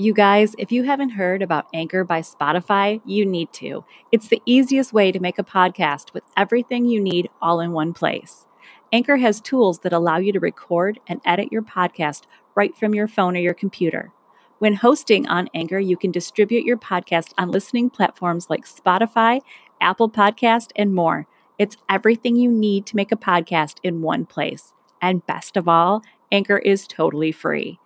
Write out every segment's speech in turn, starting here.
You guys, if you haven't heard about Anchor by Spotify, you need to. It's the easiest way to make a podcast with everything you need all in one place. Anchor has tools that allow you to record and edit your podcast right from your phone or your computer. When hosting on Anchor, you can distribute your podcast on listening platforms like Spotify, Apple Podcast, and more. It's everything you need to make a podcast in one place. And best of all, Anchor is totally free.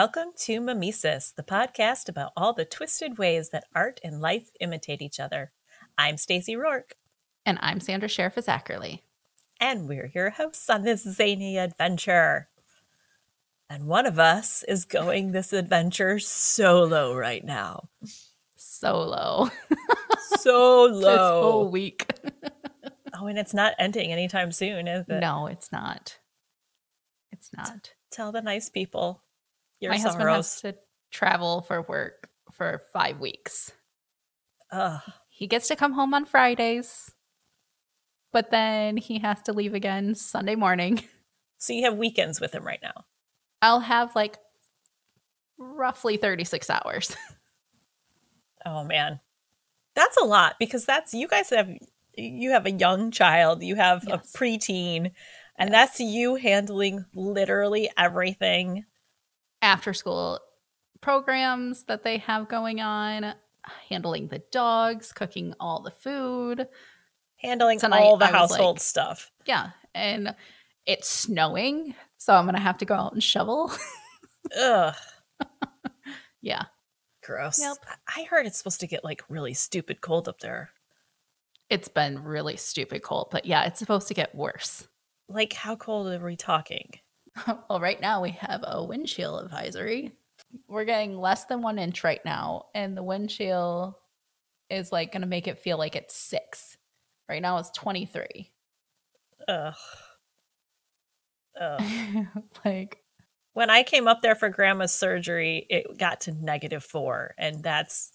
Welcome to Mimesis, the podcast about all the twisted ways that art and life imitate each other. I'm Stacey Rourke. And I'm Sandra Sheriff Zackerly. And we're your hosts on this zany adventure. And one of us is going this adventure solo right now. Solo. Solo. this whole week. oh, and it's not ending anytime soon, is it? No, it's not. It's not. Tell the nice people My husband has to travel for work for five weeks. Ugh. He gets to come home on Fridays, but then he has to leave again Sunday morning. So you have weekends with him right now. I'll have like roughly 36 hours. Oh man. That's a lot because that's you guys have you have a young child, you have Yes. a preteen, and Yes. that's you handling literally everything. After school programs that they have going on, handling the dogs, cooking all the food. Handling Tonight, all the I household like- stuff. Yeah. And it's snowing. So I'm going to have to go out and shovel. Ugh. yeah. Gross. Yep. I heard it's supposed to get like really stupid cold up there. It's been really stupid cold, but yeah, it's supposed to get worse. Like how cold are we talking? well, right now we have a wind chill advisory. We're getting less than one inch right now, and the wind chill is like going to make it feel like it's six. Right now it's 23. Ugh. Ugh. like, when I came up there for grandma's surgery, it got to negative four, and that's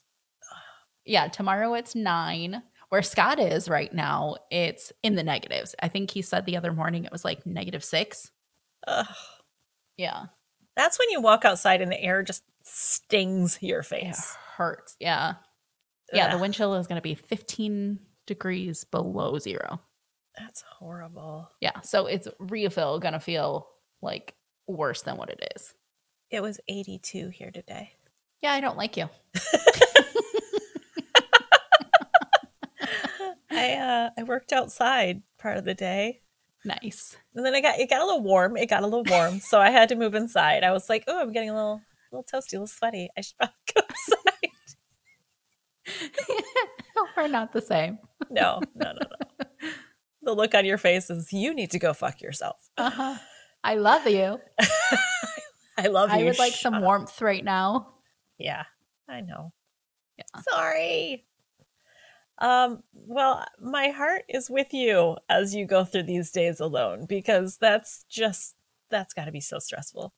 yeah, tomorrow it's nine. Where Scott is right now, it's in the negatives. I think he said the other morning it was like negative six. Ugh. Yeah. That's when you walk outside and the air just stings your It face. hurts. Yeah. Yeah. The wind chill is going to be 15 degrees below zero. That's horrible. Yeah. So it's refill going to feel like worse than what it is. It was 82 here today. Yeah. I don't like you. I uh I worked outside part of the day. Nice. And then I got it got a little warm. It got a little warm. so I had to move inside. I was like, oh, I'm getting a little a little toasty, a little sweaty. I should probably go outside. We're not the same. No, no, no, no. The look on your face is you need to go fuck yourself. Uh-huh. I love you. I love you. I would like Shut some up. warmth right now. Yeah, I know. Yeah. Sorry. Um, well, my heart is with you as you go through these days alone because that's just that's got to be so stressful.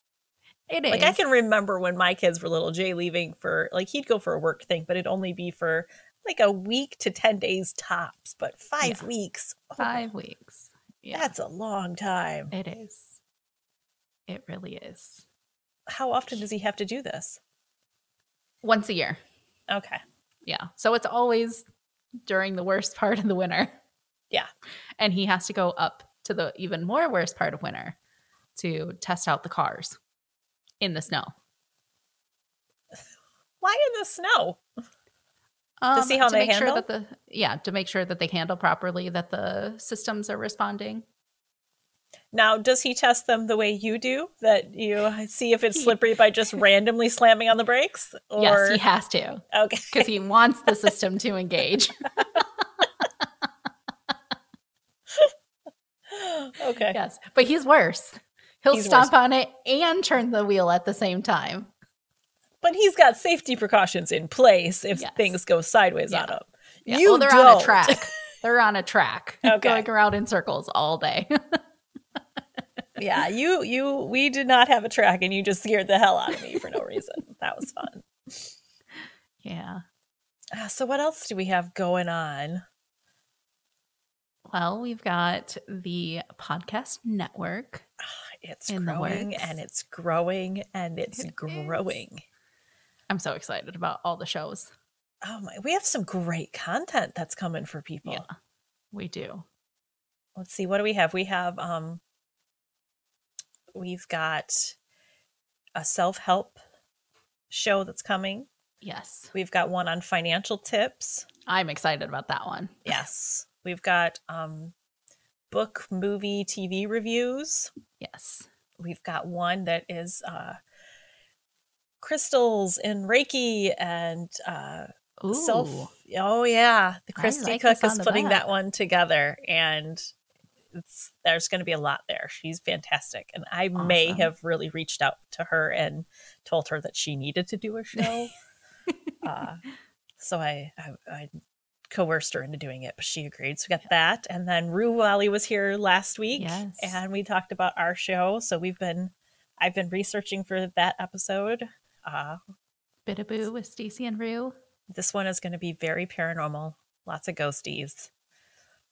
It is. Like I can remember when my kids were little, Jay leaving for like he'd go for a work thing, but it'd only be for like a week to 10 days tops, but 5 Yeah. weeks. oh, five weeks. Yeah. That's a long time. It is. It really is. How often does he have to do this? Once a year. Okay. Yeah. So it's always during the worst part of the winter. Yeah. And he has to go up to the even more worst part of winter to test out the cars in the snow. Why in the snow? Um, to see how to they make sure handle? that the yeah to make sure that they handle properly that the systems are responding Now, does he test them the way you do? That you see if it's slippery by just randomly slamming on the brakes? Or Yes, he has to okay. because he wants the system to engage. okay. Yes, but he's worse. He'll He's stomp on it and turn the wheel at the same time. But he's got safety precautions in place if Yes. things go sideways Yeah. on him. Yeah. You well, they're don't. on a track. They're on a track, Okay. going around in circles all day. Yeah, you you we did not have a track and you just scared the hell out of me for no reason. That was fun. yeah. Uh, so what else do we have going on? Well, we've got the podcast network. It's growing and it's growing and it's It is. growing. I'm so excited about all the shows. Oh my, we have some great content that's coming for people. Yeah, we do. Let's see, what do we have? We have um we've got a self-help show that's coming. Yes. We've got one on financial tips. I'm excited about that one. Yes. We've got um book, movie, TV reviews. Yes. We've got one that is uh crystals and Reiki and uh Ooh. self oh yeah the christy like cook is putting that. that one together and it's there's going to be a lot there. She's fantastic and i may have really reached out to her and told her that she needed to do a show. Uh, so I, I i coerced her into doing it but she agreed. So we got that and then rue wally was here last week Yes. and we talked about our show. So we've been i've been researching for that episode. Uh, Bidaboo with Stacy and Rue. this one is going to be very paranormal lots of ghosties.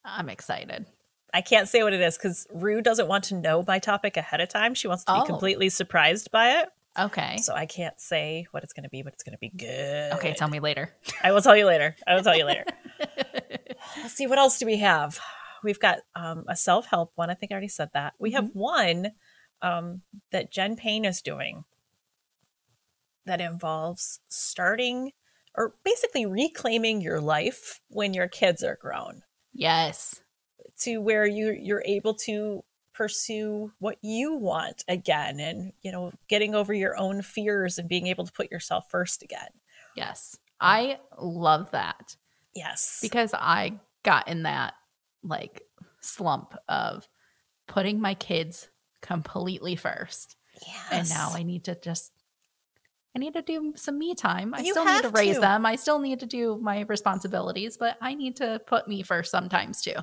I'm excited. I can't say what it is because Rue doesn't want to know my topic ahead of time. She wants to Oh. be completely surprised by it. Okay. So I can't say what it's going to be, but it's going to be good. okay, tell me later. I will tell you later. I will tell you later. Let's see. What else do we have? We've got um, a self help one. I think I already said that. We have one um, that Jen Payne is doing that involves starting or basically reclaiming your life when your kids are grown yes. To where you you're able to pursue what you want again and you know getting over your own fears and being able to put yourself first again Yes. I love that yes because I got in that like slump of putting my kids completely first. yes. And now I need to just I need to do some me time. I You still need to raise to. them. I still need to do my responsibilities, but I need to put me first sometimes too.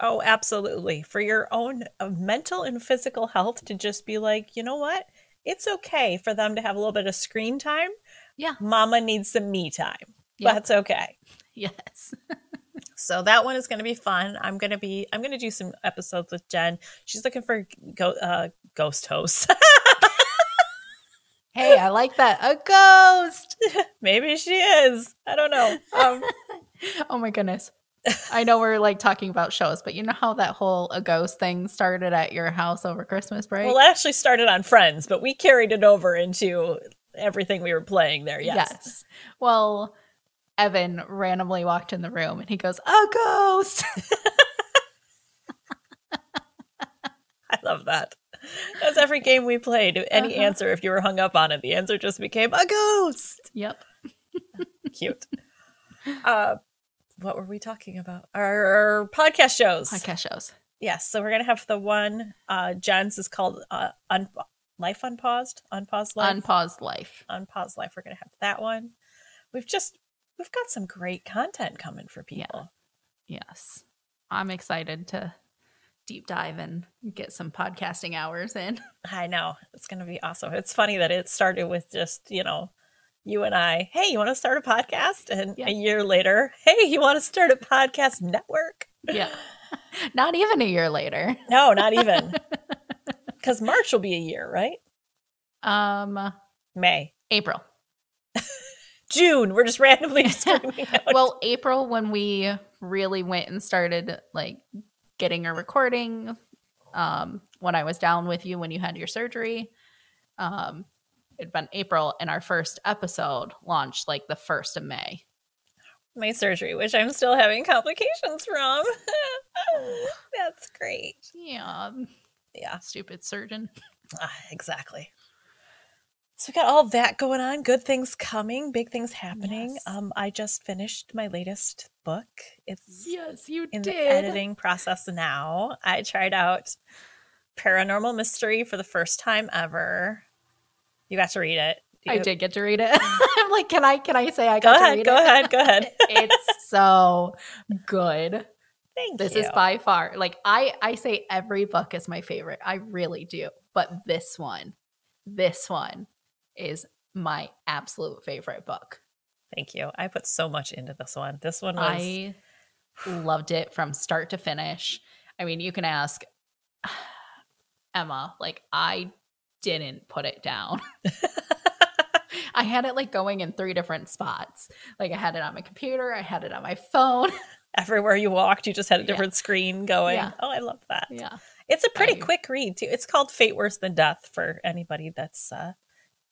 Oh absolutely for your own uh, mental and physical health to just be like you know what it's okay for them to have a little bit of screen time Yeah. mama needs some me time that's okay Yes. So that one is going to be fun. I'm going to be I'm going to do some episodes with Jen. She's looking for go, uh, ghost hosts. Hey, I like that. A ghost. Maybe she is. I don't know. Um, Oh my goodness. I know we're like talking about shows, but you know how that whole a ghost thing started at your house over Christmas break? well, it actually started on Friends, but we carried it over into everything we were playing there. Yes. Well, Evan randomly walked in the room and he goes, "A ghost." I love that. That's every game we played. Any Uh-huh. answer, if you were hung up on it, the answer just became a ghost. yep. Cute. uh, what were we talking about? Our podcast shows. Podcast shows. Yes, so we're gonna have the one. Uh, Jen's is called uh, Un- Life Unpaused, Unpaused Life, Unpaused life. Unpaused Life. We're gonna have that one. We've just we've got some great content coming for Yeah. people. Yes. I'm excited to deep dive and get some podcasting hours in. I know it's gonna be awesome. It's funny that it started with just you know you and I. Hey, you want to start a podcast? And Yeah. a year later, hey, you want to start a podcast network? Yeah. Not even a year later. No, not even. Because March will be a year, right? Um May, April. June. We're just randomly screaming out. well, April when we really went and started like getting a recording um when I was down with you when you had your surgery. Um it'd been April and our first episode launched like the 1st of May. my surgery, which I'm still having complications from. That's great. Yeah. Yeah, Stupid surgeon. ah, exactly. So we got all that going on. Good things coming, big things happening. Yes. Um, I just finished my latest book. It's Yes, you in did. the editing process now. I tried out Paranormal Mystery for the first time ever. You got to read it. I did get to read it. I'm like, can I can I say I Go got to ahead. Go it? ahead. Go ahead. it's so good. Thank This you. is by far like I I say every book is my favorite. I really do. But this one, this one is my absolute favorite book. Thank you. I put so much into this one. This one was. I loved it from start to finish. I mean, you can ask Emma, like I didn't put it down. I had it like going in three different spots. Like I had it on my computer, I had it on my phone. Everywhere you walked, you just had a Yeah. different screen going. Yeah. Oh, I love that. yeah. It's a pretty I- quick read too. It's called Fate Worse Than Death for anybody that's uh,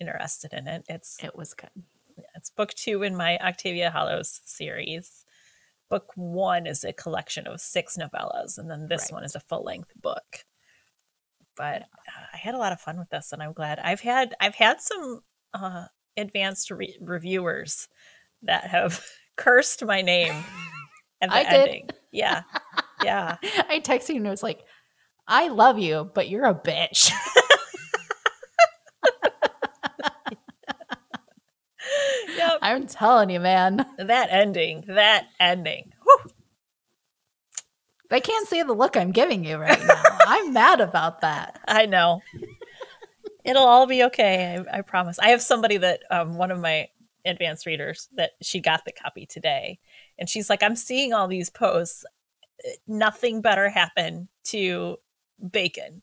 interested in it. It's It was good. it's book two in my Octavia Hollows series. Book one is a collection of six novellas, and then this Right. one is a full length book. But uh, I had a lot of fun with this, and I'm glad I've had I've had some uh, advanced re- reviewers that have cursed my name at the I did. ending. Yeah, yeah. I texted you and it was like, I love you, but you're a bitch. yep. I'm telling you, man. That ending. That ending. Whew. They can't see the look I'm giving you right now. I'm mad about that. I know. It'll all be okay. I, I promise. I have somebody that um, one of my advanced readers that she got the copy today, and she's like, "I'm seeing all these posts. Nothing better happened to Bacon,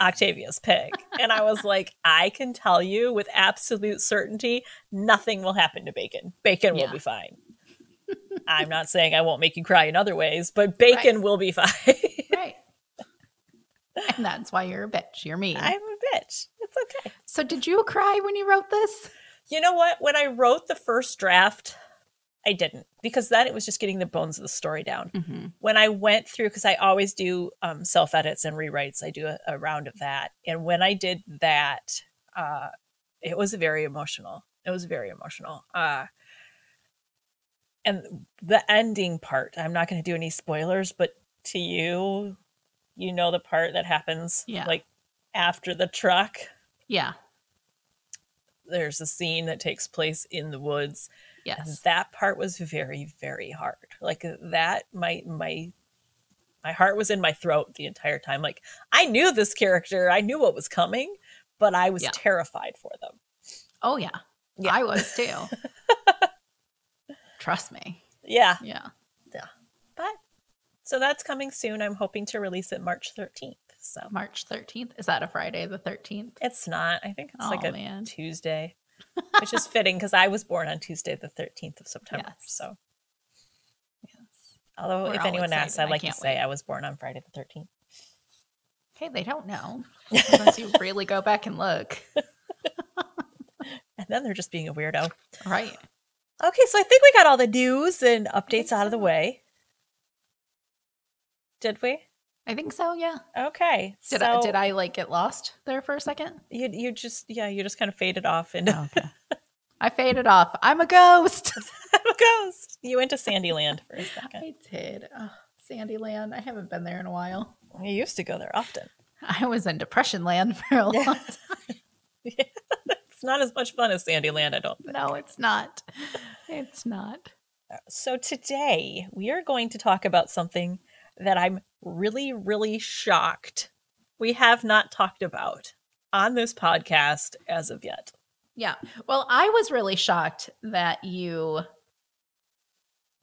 Octavia's pig." And I was like, "I can tell you with absolute certainty, nothing will happen to Bacon. Bacon will be fine." I'm not saying I won't make you cry in other ways, but Bacon will be fine. And that's why you're a bitch. You're mean. I'm a bitch. It's okay. so did you cry when you wrote this? You know what? When I wrote the first draft, I didn't because then it was just getting the bones of the story down. Mm-hmm. When I went through, because I always do um, self edits and rewrites, I do a, a round of that. And when I did that, uh, it was very emotional. It was very emotional. Uh, and the ending part, I'm not going to do any spoilers, but to you, you know the part that happens Yeah. like after the truck Yeah. there's a scene that takes place in the woods Yes. that part was very very hard like that my my my heart was in my throat the entire time like i knew this character i knew what was coming but i was Yeah. terrified for them Oh yeah. Yeah. I was too. Trust me. yeah Yeah. So that's coming soon i'm hoping to release it march 13th so March 13th. Is that a Friday the 13th? it's not i think it's like Oh, a man. tuesday which is fitting because i was born on tuesday the 13th of september Yes. so Yes. although We're if anyone asks i'd I like to say wait. i was born on friday the 13th Okay, they don't know. Unless you really go back and look. and then they're just being a weirdo Right. Okay, so I think we got all the news and updates out of the way. Did we? I think so, yeah. Okay. Did so I did I like get lost there for a second? You you just yeah you just kind of faded off into oh, okay. I faded off. I'm a ghost. I'm a ghost. You went to Sandyland for a second. I did. Oh, Sandyland. I haven't been there in a while. You used to go there often. I was in Depression Land for a long time. yeah. It's not as much fun as Sandyland, I don't think. No, it's not. It's not. Uh, so today we are going to talk about something that I'm really really shocked we have not talked about on this podcast as of yet. Yeah. Well, I was really shocked that you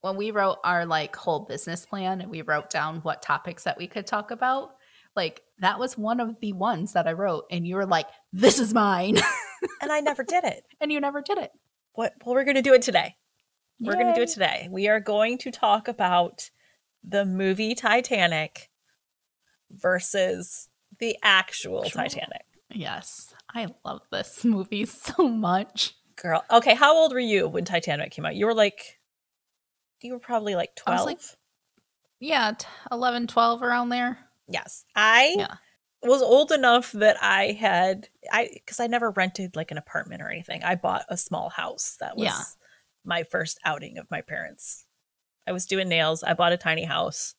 when we wrote our like whole business plan and we wrote down what topics that we could talk about, like that was one of the ones that I wrote and you were like, "This is mine." And I never did it. and you never did it. What well we're going to do it today. We're going to do it today. We are going to talk about the movie Titanic versus the actual Actual. Titanic. Yes. I love this movie so much. Girl, okay, how old were you when Titanic came out? You were like you were probably like 12. like- Yeah, t- 11, 12 around there. yes. I Yeah. was old enough that I had I because I never rented like an apartment or anything. I bought a small house. That was Yeah. my first outing of my parents. I was doing nails. I bought a tiny house.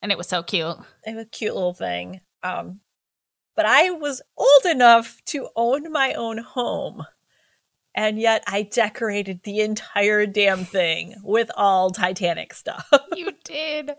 And it was so cute. It was a cute little thing. Um, but I was old enough to own my own home. And yet I decorated the entire damn thing with all Titanic stuff. You did.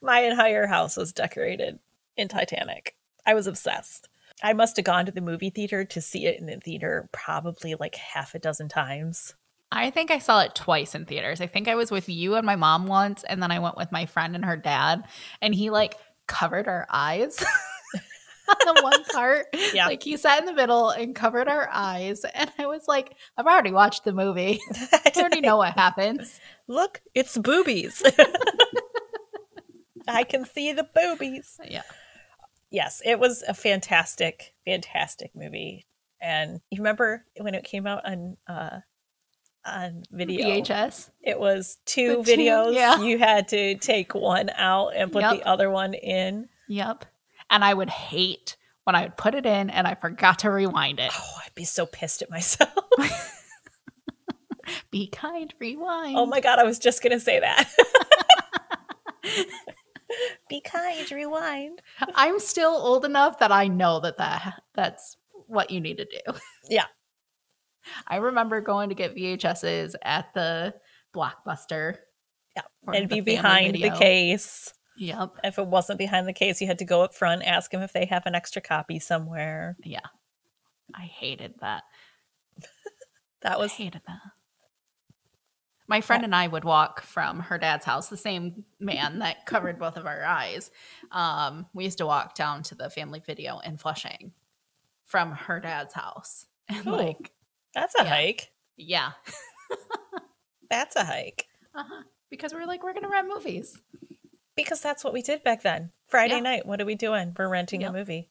my entire house was decorated in Titanic. I was obsessed. I must have gone to the movie theater to see it in the theater probably like half a dozen times. I think I saw it twice in theaters. I think I was with you and my mom once, and then I went with my friend and her dad, and he like covered our eyes on the one part. Yeah. Like he sat in the middle and covered our eyes. And I was like, I've already watched the movie. I already know what happens. Look, it's boobies. I can see the boobies. Yeah. Yes, it was a fantastic, fantastic movie. And you remember when it came out on uh on video? VHS. It was two The two, videos. yeah. You had to take one out and put Yep. the other one in. Yep. And I would hate when I would put it in and I forgot to rewind it. Oh, I'd be so pissed at myself. Be kind, rewind. oh my god, I was just gonna say that. Be kind, rewind. I'm still old enough that I know that, that that's what you need to do. Yeah. I remember going to get VHSs at the Blockbuster. Yeah, and be behind the case. Yep. If it wasn't behind the case, you had to go up front, ask them if they have an extra copy somewhere. Yeah. I hated that. That I was hated that. My friend and I would walk from her dad's house, the same man that covered both of our eyes. Um, we used to walk down to the family video in Flushing from her dad's house. And Cool. like, that's a Yeah. hike. yeah. That's a hike. Uh-huh. Because we're like, we're gonna rent movies. Because that's what we did back then. Friday Yeah. night, what are we doing? We're renting Yep. a movie.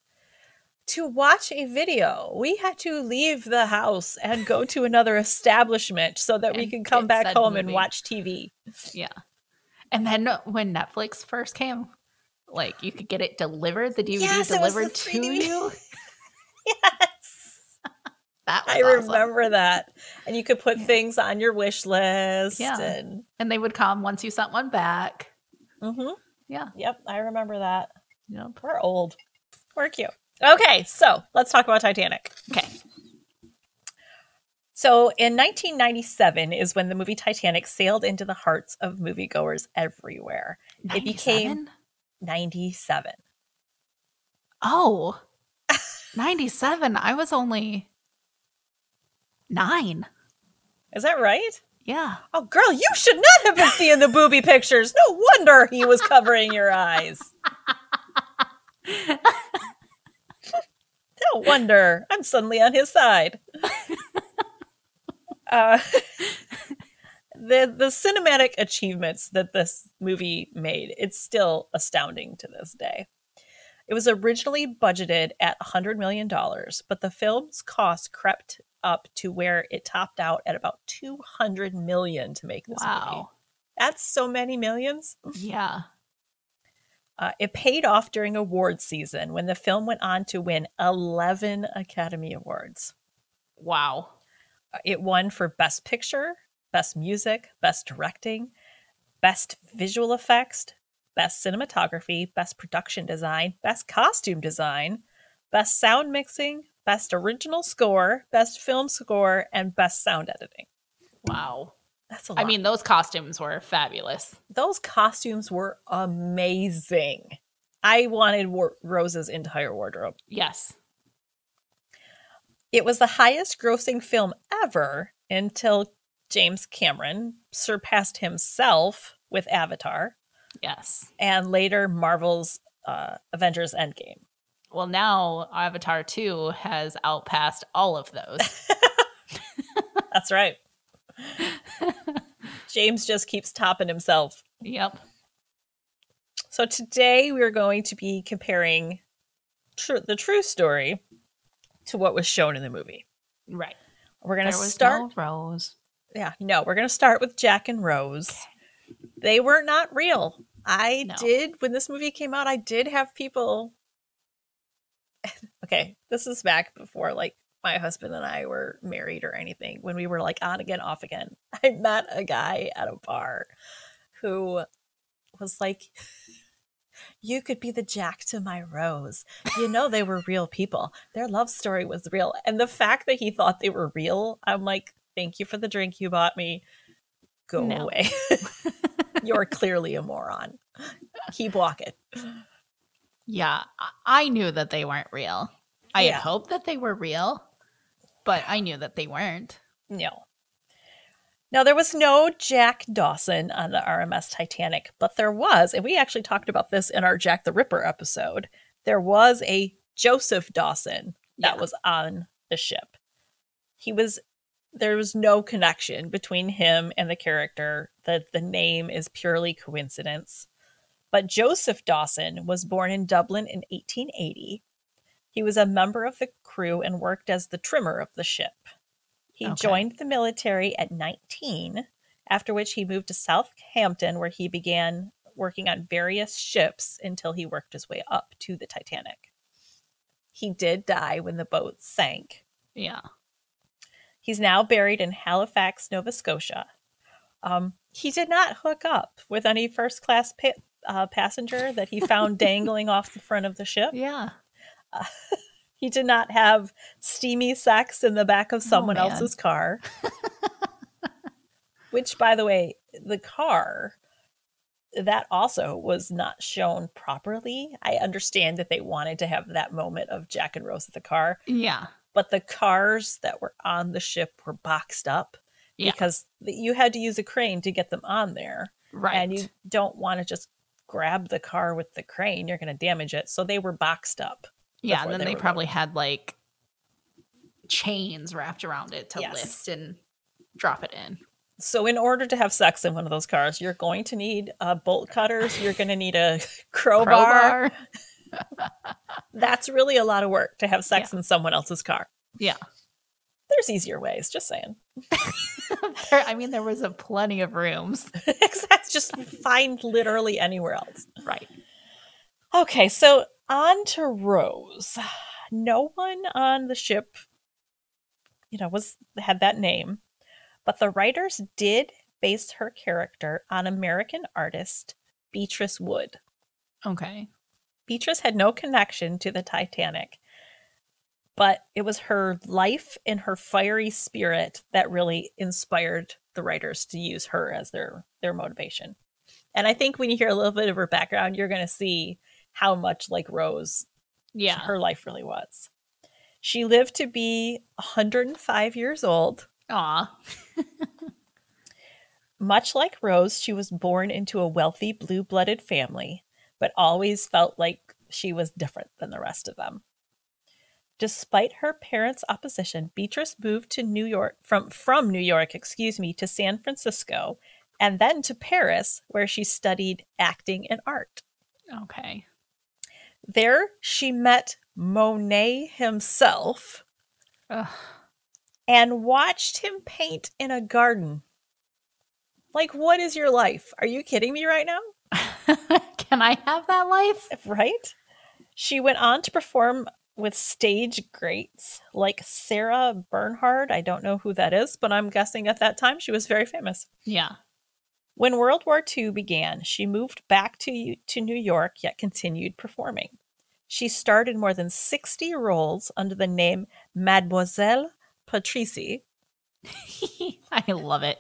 To watch a video, we had to leave the house and go to another establishment so that we And could come back home and watch TV. Yeah. And then when Netflix first came, like you could get it delivered, the DVD Yes, was the delivered to 3D. you. Yes. That I awesome. remember that. And you could put things on your wish list. Yeah. And And they would come once you sent one back. Mhm. Yeah. Yep, I remember that. Yep. We're old. We're cute. Okay, so let's talk about Titanic. Okay. So in 1997 is when the movie Titanic sailed into the hearts of moviegoers everywhere. It became 97? 97. Oh. 97. I was only nine. Is that right? Yeah. Oh, girl, you should not have been seeing the booby pictures. No wonder he was covering your eyes. No wonder I'm suddenly on his side. Uh, the the cinematic achievements that this movie made, it's still astounding to this day. It was originally budgeted at $100 million, but the film's cost crept up to where it topped out at about 200 million to make this movie. Wow. That's so many millions. Yeah. Uh, it paid off during award season when the film went on to win 11 Academy Awards. Wow. Uh, It won for Best Picture, Best Music, Best Directing, Best Visual Effects, Best Cinematography, Best Production Design, Best Costume Design, Best Sound Mixing, Best Original Score, Best Film Score, and Best Sound Editing. Wow. That's a lot. I mean, those costumes were fabulous. those costumes were amazing. I wanted War- Rose's entire wardrobe. Yes. It was the highest grossing film ever until James Cameron surpassed himself with Avatar Yes. and later Marvel's uh, Avengers Endgame. Well, now Avatar 2 has outpassed all of those. That's right. James just keeps topping himself. yep. So today we're going to be comparing tr- the true story to what was shown in the movie. Right. We're going to start no Rose. Yeah, no, we're going to start with Jack and Rose. They were not real. I No. did when this movie came out. I did have people. okay, this is back before like my husband and I were married or anything. When we were like on again, off again, I met a guy at a bar who was like, "You could be the Jack to my Rose." You know, they were real people. Their love story was real, and the fact that he thought they were real, I'm like, "Thank you for the drink you bought me. Go No. away." You're clearly a moron. Keep walking. Yeah, I- knew that they weren't real. I Yeah. had hoped that they were real, but I knew that they weren't. No. Now, there was no Jack Dawson on the RMS Titanic, but there was, and we actually talked about this in our Jack the Ripper episode. There was a Joseph Dawson that Yeah. was on the ship. He was, there was no connection between him and the character. The, the name is purely coincidence. But Joseph Dawson was born in Dublin in 1880. He was a member of the crew and worked as the trimmer of the ship. He Okay. joined the military at 19, after which he moved to Southampton, where he began working on various ships until he worked his way up to the Titanic. He did die when the boat sank. Yeah. He's now buried in Halifax, Nova Scotia. Um, he did not hook up with any first class pa- uh, passenger that he found dangling off the front of the ship. Yeah. He did not have steamy sex in the back of someone man. else's car. Which, by the way, the car that also was not shown properly. I understand that they wanted to have that moment of Jack and Rose at the car, Yeah. but the cars that were on the ship were boxed up Yeah. because you had to use a crane to get them on there. Right. And you don't want to just grab the car with the crane, you're going to damage it. So they were boxed up. yeah. And then they they probably had like chains wrapped around it to Yes. lift and drop it in. So, in order to have sex in one of those cars, you're going to need uh, bolt cutters. You're going to need a crowbar. Crowbar. That's really a lot of work to have sex in someone else's car. Yeah. There's easier ways. Just saying. There- I mean, there was a plenty of rooms. Just find literally anywhere else. Right. Okay, so on to Rose. No one on the ship, you know, was had that name, but the writers did base her character on American artist Beatrice Wood. Okay. Beatrice had no connection to the Titanic, but it was her life and her fiery spirit that really inspired the writers to use her as their their motivation. And I think when you hear a little bit of her background, you're going to see how much like Rose Yeah. her life really was. She lived to be 105 years old. Aw. Much like Rose, she was born into a wealthy blue blooded family, but always felt like she was different than the rest of them. Despite her parents' opposition, Beatrice moved to New York from, from New York, excuse me, to San Francisco and then to Paris, where she studied acting and art. Okay. There, she met Monet himself Ugh. and watched him paint in a garden. Like, what is your life? Are you kidding me right now? Can I have that life? Right? She went on to perform with stage greats like Sarah Bernhardt. I don't know who that is, but I'm guessing at that time she was very famous. Yeah. When World War II began, she moved back to, to New York yet continued performing. She starred in more than 60 roles under the name Mademoiselle Patrici. I love it.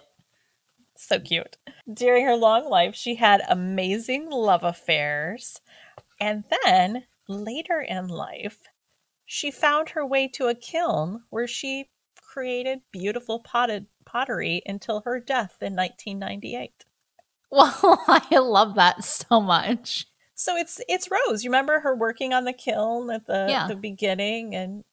So cute. During her long life, she had amazing love affairs. And then later in life, she found her way to a kiln where she created beautiful potted pottery until her death in 1998. Well, I love that so much. So it's it's Rose. You remember her working on the kiln at the Yeah. the beginning and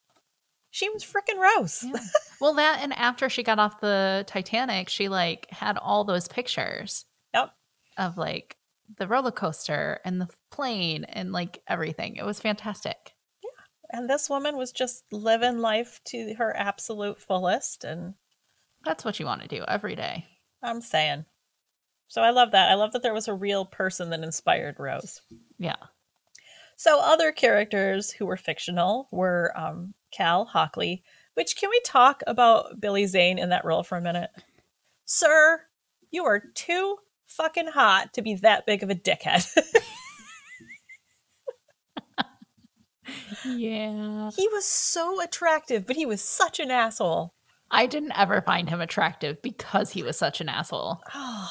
she was freaking Rose. Yeah. Well, that and after she got off the Titanic, she like had all those pictures Yep. of like the roller coaster and the plane and like everything. It was fantastic. And this woman was just living life to her absolute fullest and That's what you want to do every day. I'm saying. So I love that. I love that there was a real person that inspired Rose. Yeah. So other characters who were fictional were um, Cal Hockley. Which can we talk about Billy Zane in that role for a minute, sir? You are too fucking hot to be that big of a dickhead. Yeah. he was so attractive, but he was such an asshole. I didn't ever find him attractive because he was such an asshole. Oh,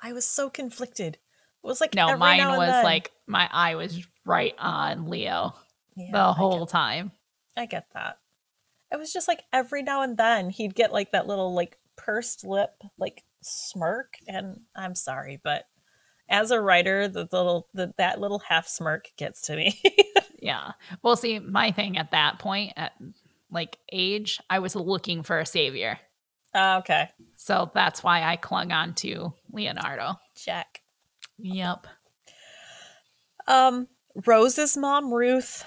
I was so conflicted. It was like No, mine was then. like my eye was right on Leo Yeah, the I whole get- time. I get that. It was just like every now and then he'd get like that little like pursed lip like smirk, and I'm sorry, but as a writer, the little the, that little half smirk gets to me. Yeah. Well, see, my thing at that point, at like age, I was looking for a savior. Ah, okay, So that's why I clung on to Leonardo. check. Yep. Um, Rose's mom, Ruth.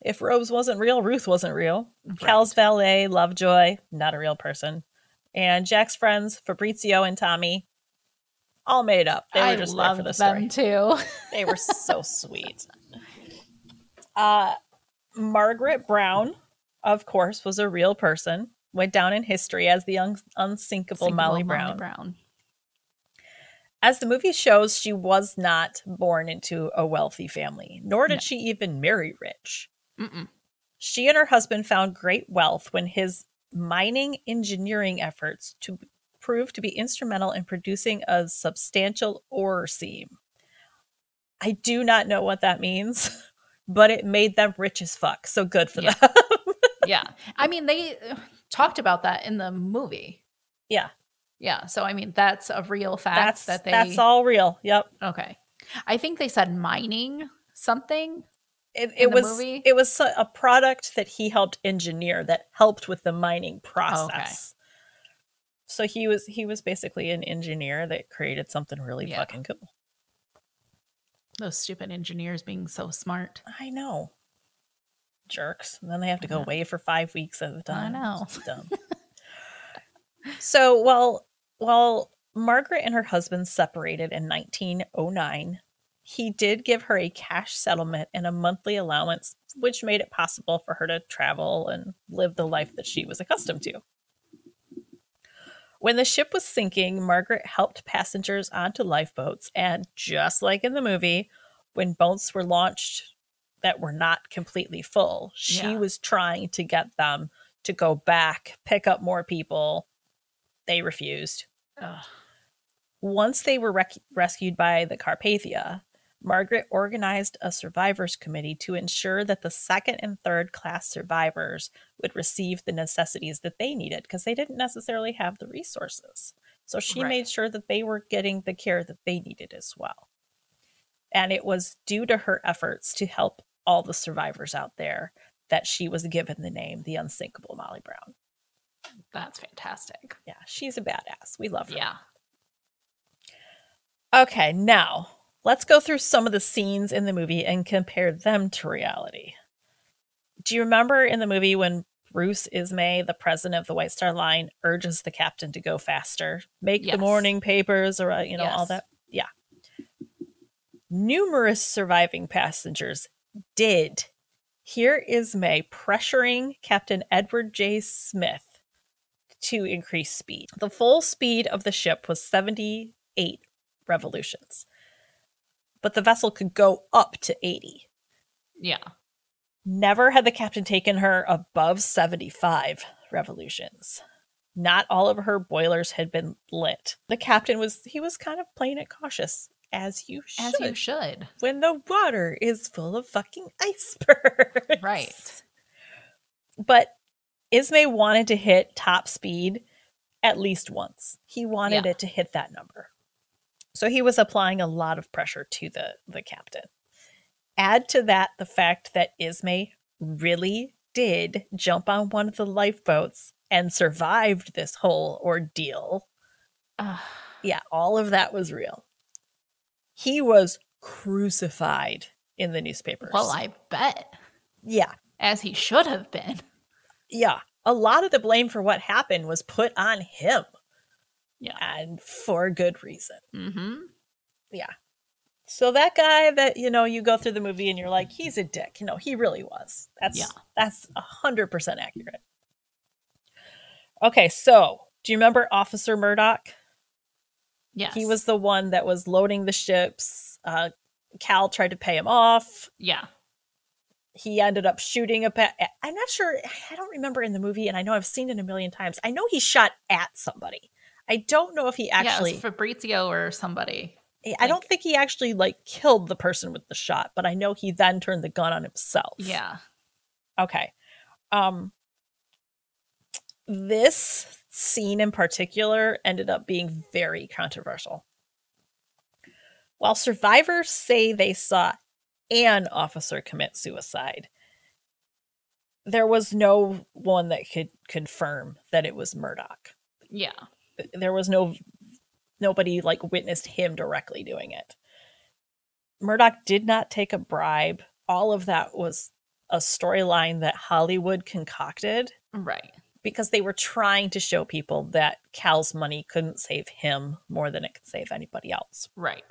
If Rose wasn't real, Ruth wasn't real. Cal's valet, Lovejoy, not a real person. And Jack's friends, Fabrizio and Tommy, all made up. They were I just there love for the story. them too. They were so sweet. Uh, Margaret Brown, of course, was a real person. Went down in history as the un- unsinkable Single Molly Brown. Brown. As the movie shows, she was not born into a wealthy family, nor did No. she even marry rich. Mm-mm. She and her husband found great wealth when his mining engineering efforts to proved to be instrumental in producing a substantial ore seam. I do not know what that means, but it made them rich as fuck. So good for Yeah. them. yeah. I mean, they uh, talked about that in the movie. yeah, Yeah. So, I mean, that's a real fact that's that they. that's all real. Yep. Okay. I think they said mining something. It, it was movie? it was a product that he helped engineer that helped with the mining process. Okay. So he was he was basically an engineer that created something really Yeah. fucking cool. Those stupid engineers being so smart. I know. Jerks. And then they have to go away for five weeks at a time. I know. It's dumb. so while while Margaret and her husband separated in 1909, he did give her a cash settlement and a monthly allowance, which made it possible for her to travel and live the life that she was accustomed to. When the ship was sinking, Margaret helped passengers onto lifeboats, and just like in the movie, when boats were launched that were not completely full, she Yeah. was trying to get them to go back, pick up more people. They refused. Ugh. Once they were rec- rescued by the Carpathia, Margaret organized a survivors committee to ensure that the second and third class survivors would receive the necessities that they needed because they didn't necessarily have the resources. So she Right. made sure that they were getting the care that they needed as well. And it was due to her efforts to help all the survivors out there that she was given the name the unsinkable Molly Brown. That's fantastic. Yeah, she's a badass. We love her. Yeah. Okay, now let's go through some of the scenes in the movie and compare them to reality. Do you remember in the movie when Bruce Ismay, the president of the White Star Line, urges the captain to go faster, make Yes. the morning papers, or uh, you know all that? Yeah. Numerous surviving passengers did hear Ismay pressuring Captain Edward J. Smith to increase speed. The full speed of the ship was 78 revolutions. But the vessel could go up to 80. Yeah. Never had the captain taken her above 75 revolutions. Not all of her boilers had been lit. The captain was he was kind of playing it cautious as you should As you should. when the water is full of fucking icebergs. Right. But Ismay wanted to hit top speed at least once. He wanted Yeah. it to hit that number. So he was applying a lot of pressure to the, the captain. Add to that the fact that Ismay really did jump on one of the lifeboats and survived this whole ordeal. Ugh. Yeah, all of that was real. He was crucified in the newspapers. well, I bet. yeah, As he should have been. yeah. A lot of the blame for what happened was put on him. Yeah. And for good reason. Mm-hmm. Yeah. So that guy that you know you go through the movie and you're like he's a dick. You know he really was. That's Yeah. that's a hundred percent accurate. Okay, so do you remember Officer Murdoch? Yes. He was the one that was loading the ships. Uh, Cal tried to pay him off. Yeah. He ended up shooting a. Pa- I'm not sure. I don't remember in the movie, and I know I've seen it a million times. I know he shot at somebody. I don't know if he actually. yeah, Fabrizio or somebody. I don't think he actually like killed the person with the shot, but I know he then turned the gun on himself. Yeah. Okay. Um this scene in particular ended up being very controversial. While survivors say they saw an officer commit suicide, there was no one that could confirm that it was Murdoch. Yeah. There was no nobody like witnessed him directly doing it. Murdoch did not take a bribe. All of that was a storyline that Hollywood concocted Right. because they were trying to show people that Cal's money couldn't save him more than it could save anybody else. Right.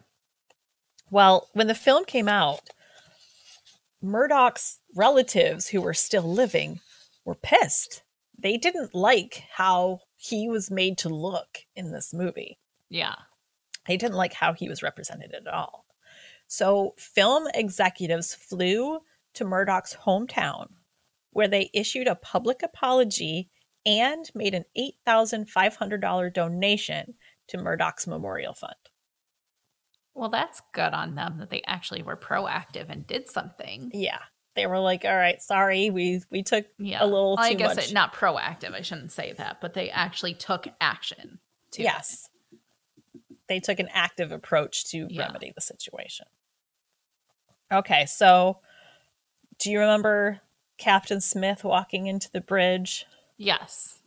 Well, when the film came out, Murdoch's relatives who were still living were pissed. They didn't like how he was made to look in this movie. Yeah. They didn't like how he was represented at all. So, film executives flew to Murdoch's hometown where they issued a public apology and made an $8,500 donation to Murdoch's memorial fund. Well, that's good on them that they actually were proactive and did something. Yeah. They were like, "All right, sorry. We we took Yeah. a little I too guess much." it not proactive. I shouldn't say that, but they actually took action. To it. yes. They took an active approach to Yeah. remedy the situation. Okay, so do you remember Captain Smith walking into the bridge? Yes.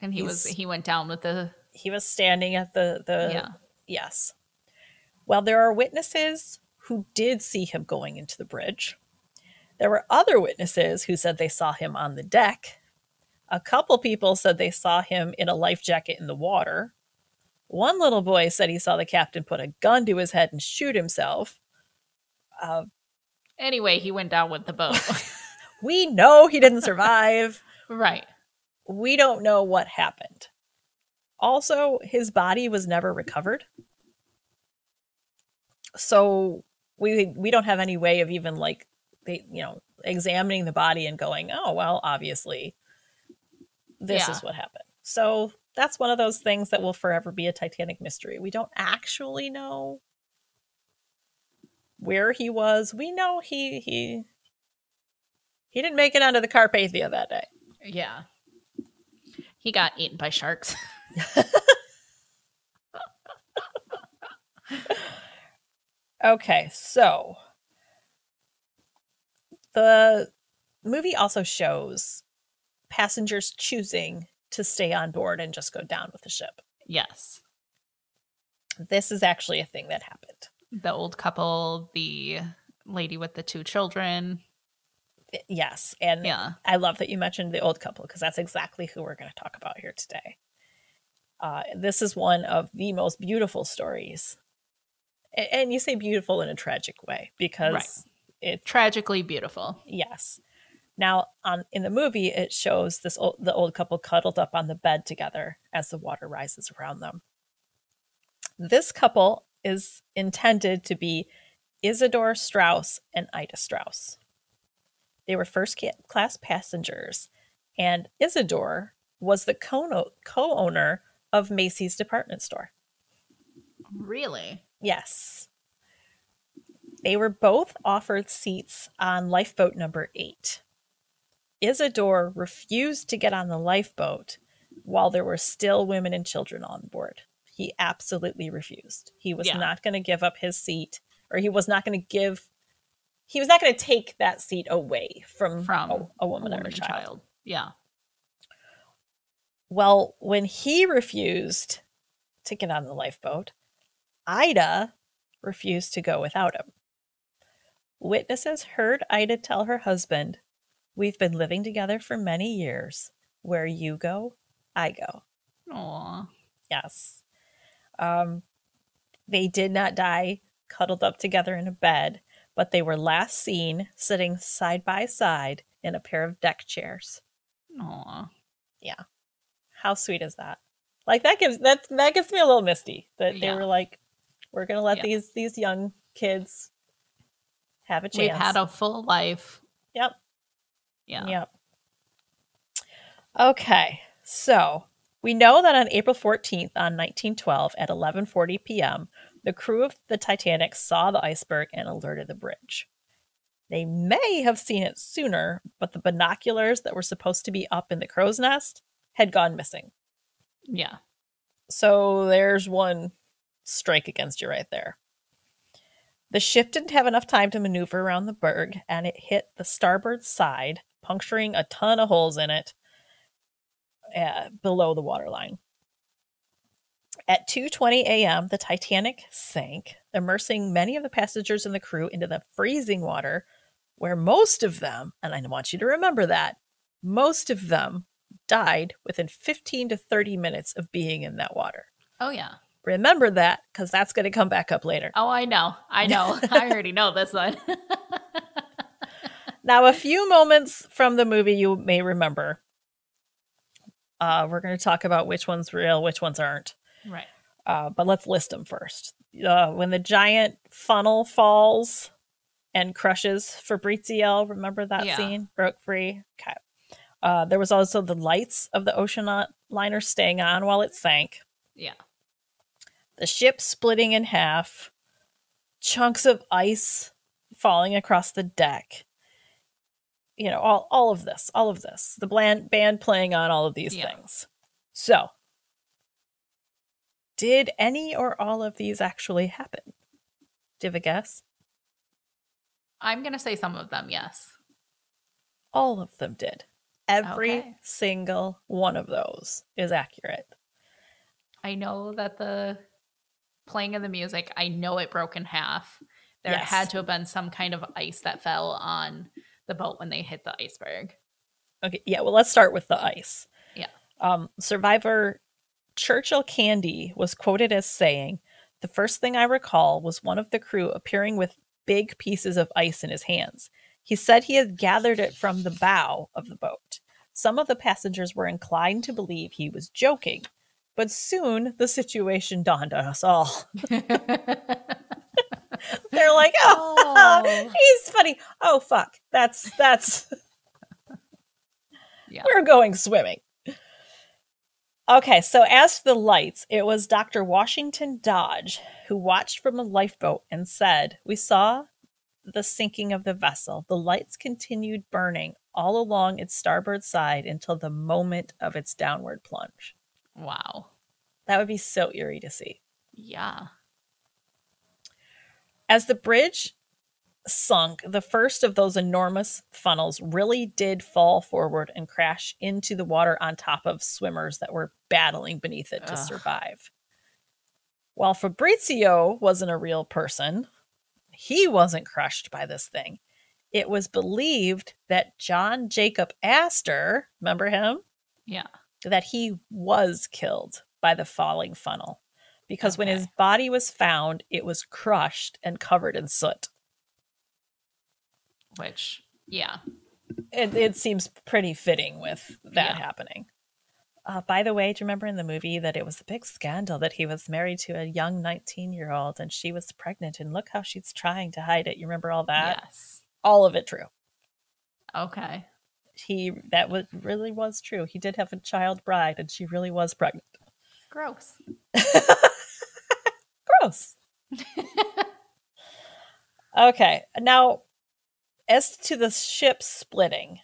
And he was he went down with the He was standing at the the yeah. Yes. Well, there are witnesses who did see him going into the bridge. There were other witnesses who said they saw him on the deck. A couple people said they saw him in a life jacket in the water. One little boy said he saw the captain put a gun to his head and shoot himself. Uh, Anyway, he went down with the boat. we know he didn't survive. right. we don't know what happened. Also, his body was never recovered. So we we don't have any way of even like they you know examining the body and going, "Oh, well, obviously this Yeah. is what happened." So that's one of those things that will forever be a Titanic mystery. We don't actually know where he was. We know he he he didn't make it onto the Carpathia that day. Yeah. He got eaten by sharks. Okay, so the movie also shows passengers choosing to stay on board and just go down with the ship. yes. This is actually a thing that happened. The old couple, the lady with the two children. Yes, and Yeah. I love that you mentioned the old couple because that's exactly who we're going to talk about here today. Uh, this is one of the most beautiful stories, and you say beautiful in a tragic way because Right. It Tragically beautiful. Yes. Now, on in the movie, it shows this old, the old couple cuddled up on the bed together as the water rises around them. This couple is intended to be Isidor Straus and Ida Straus. They were first class passengers, and Isidor was the co owner of Macy's department store. Really? Yes. They were both offered seats on lifeboat number eight. Isidor refused to get on the lifeboat while there were still women and children on board. He absolutely refused. He was Yeah. not going to give up his seat, or he was not going to give, he was not going to take that seat away from, From a, a woman A or a woman, child. Yeah. Well, when he refused to get on the lifeboat, Ida refused to go without him. Witnesses heard Ida tell her husband, We've been living together for many years. Where you go, I go. Aw. Yes. Um, they did not die cuddled up together in a bed, but they were last seen sitting side by side in a pair of deck chairs. Aw. Yeah. How sweet is that? Like that gives that that gets me a little misty. That they were like, we're gonna let Yeah. these these young kids have a chance. We've had a full life. yep. Yeah. Yep. Okay, so we know that on April 14th on 1912 at 11:40 p.m., the crew of the Titanic saw the iceberg and alerted the bridge. They may have seen it sooner, but the binoculars that were supposed to be up in the crow's nest had gone missing. Yeah. So there's one strike against you right there. The ship didn't have enough time to maneuver around the berg, and it hit the starboard side, puncturing a ton of holes in it uh, below the waterline. At 2:20 a.m., the Titanic sank, immersing many of the passengers and the crew into the freezing water, where most of them, and I want you to remember that, most of them died within 15 to 30 minutes of being in that water. Oh yeah. Remember that because that's going to come back up later. Oh, I know. I know. I already know this one. Now, a few moments from the movie you may remember. Uh, we're going to talk about which one's real, which ones aren't. right. Uh, but let's list them first. Uh, when the giant funnel falls and crushes Fabrizio, remember that Yeah. scene? Broke free. Okay. Uh, there was also the lights of the ocean liner staying on while it sank. Yeah. The ship splitting in half, chunks of ice falling across the deck. You know, all, all of this, all of this. The bland, band playing on all of these Yeah. things. So, did any or all of these actually happen? Do you have a guess? I'm gonna say some of them, yes. All of them did. Every Okay. single one of those is accurate. I know that the playing of the music, I know it broke in half. There Yes. had to have been some kind of ice that fell on the boat when they hit the iceberg. Okay, yeah, well, let's start with the ice. Yeah. Um, survivor Churchill Candee was quoted as saying, The first thing I recall was one of the crew appearing with big pieces of ice in his hands. He said he had gathered it from the bow of the boat. Some of the passengers were inclined to believe he was joking, but soon the situation dawned on us all. They're like, oh, Oh. he's funny. Oh, fuck. That's, that's, yeah. we're going swimming. Okay, so as for the lights, it was Dr. Washington Dodge who watched from a lifeboat and said, We saw the sinking of the vessel. The lights continued burning all along its starboard side until the moment of its downward plunge. Wow. That would be so eerie to see. Yeah. As the bridge sunk, the first of those enormous funnels really did fall forward and crash into the water on top of swimmers that were battling beneath it to Ugh. survive. While Fabrizio wasn't a real person, he wasn't crushed by this thing. It was believed that John Jacob Astor, remember him? Yeah. That he was killed by the falling funnel because when his body was found, it was crushed and covered in soot. Which, yeah. It, it seems pretty fitting with that Yeah. happening. Uh, by the way, do you remember in the movie that it was a big scandal that he was married to a young 19 year old and she was pregnant and look how she's trying to hide it? You remember all that? yes. All of it true. Okay. He that was really was true. He did have a child bride and she really was pregnant. Gross. Gross. okay, now as to the ship splitting,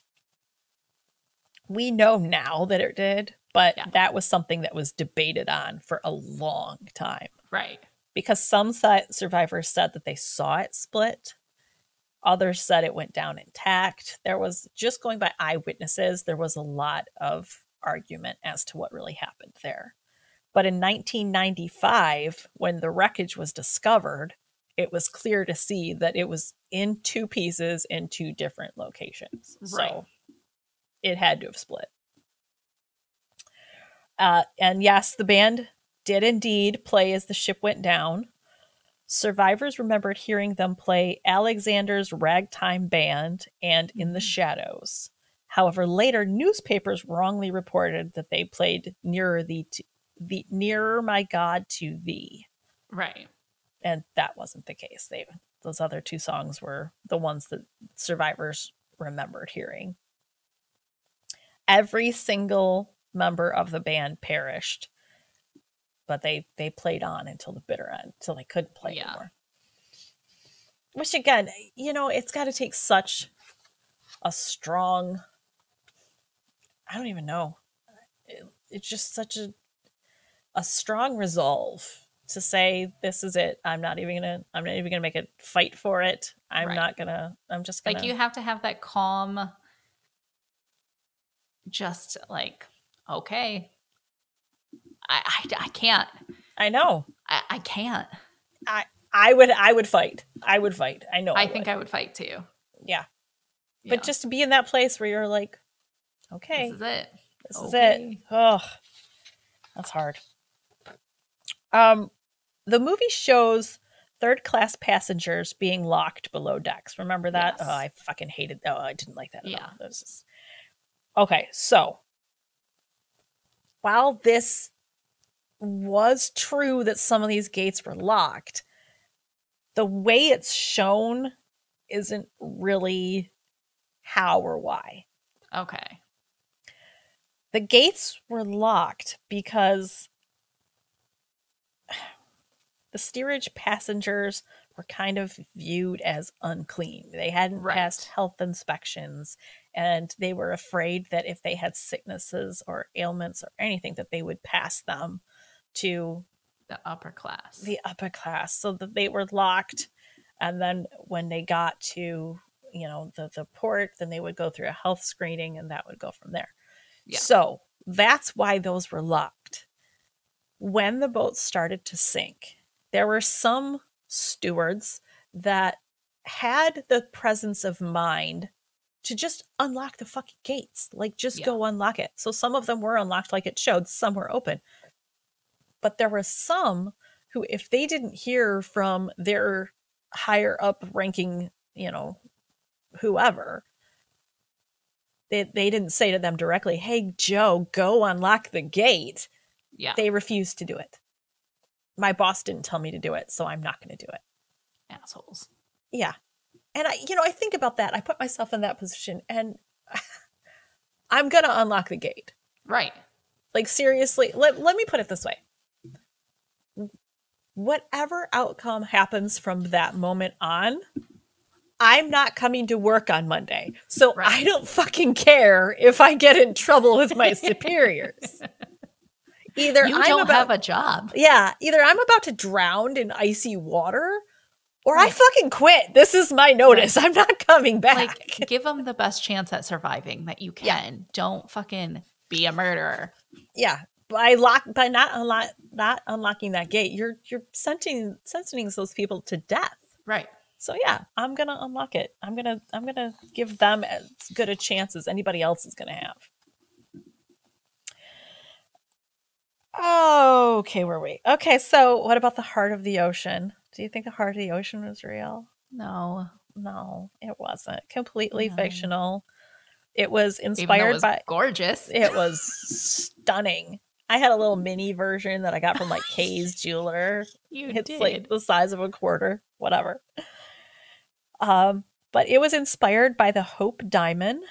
we know now that it did, but Yeah. that was something that was debated on for a long time right. because some survivors said that they saw it split. Others said it went down intact. There was just going by eyewitnesses, there was a lot of argument as to what really happened there. But in 1995, when the wreckage was discovered, it was clear to see that it was in two pieces in two different locations. Right. So it had to have split. Uh, and yes, the band did indeed play as the ship went down. Survivors remembered hearing them play Alexander's Ragtime Band and In the mm-hmm. Shadows. However, later newspapers wrongly reported that they played Nearer Thee to, the Nearer My God to Thee. Right. And that wasn't the case. They those other two songs were the ones that survivors remembered hearing. Every single member of the band perished, but they they played on until the bitter end, until they couldn't play Yeah. anymore. Which again, you know, it's got to take such a strong. I don't even know. It, it's just such a a strong resolve to say this is it. I'm not even gonna. I'm not even gonna make a fight for it. I'm Right. not gonna. I'm just gonna. Like you have to have that calm, just like, okay. I, I, I can't. I know. I, I can't. I I would. I would fight. I would fight. I know. I, I, think would. I would fight too. Yeah. Yeah. But just to be in that place where you're like, okay, this is it. This is it. Oh, that's hard. Um, the movie shows third class passengers being locked below decks. Remember that? Yes. Oh, I fucking hated. Oh, I didn't like that. At Yeah. all. That was just- Okay, so while this was true that some of these gates were locked, the way it's shown isn't really how or why Okay. the gates were locked because the steerage passengers were kind of viewed as unclean. They hadn't Right. passed health inspections and they were afraid that if they had sicknesses or ailments or anything that they would pass them to The upper class. the upper class so that they were locked and then when they got to you know the the port then they would go through a health screening and that would go from there Yeah. so that's why those were locked when the boat started to sink there were some stewards that had the presence of mind to just unlock the fucking gates like just Yeah. go unlock it so some of them were unlocked like it showed some were open but there were some who if they didn't hear from their higher up ranking you know whoever they, they didn't say to them directly hey joe go unlock the gate yeah. they refused to do it my boss didn't tell me to do it so i'm not going to do it Assholes. yeah and i you know i think about that i put myself in that position and i'm going to unlock the gate Right. Like seriously, let, let me put it this way. Whatever outcome happens from that moment on, I'm not coming to work on Monday. So I don't fucking care if I get in trouble with my superiors. Either You I'm don't about have a job. Yeah, either I'm about to drown in icy water or I fucking quit. This is my notice. I'm not coming back. Like, give them the best chance at surviving that you Yeah. can. Don't fucking be a murderer. yeah by lock by not unlock not unlocking that gate you're you're sentencing sentencing those people to death Right. so yeah i'm gonna unlock it i'm gonna i'm gonna give them as good a chance as anybody else is gonna have Oh, okay where are we okay so what about the heart of the ocean do you think the heart of the ocean was real No. no it wasn't completely No. fictional it was Even it inspired was by gorgeous. it was stunning. I had a little mini version that I got from like Kay's jeweler. you It's did. like the size of a quarter, whatever. Um, but it was inspired by the Hope Diamond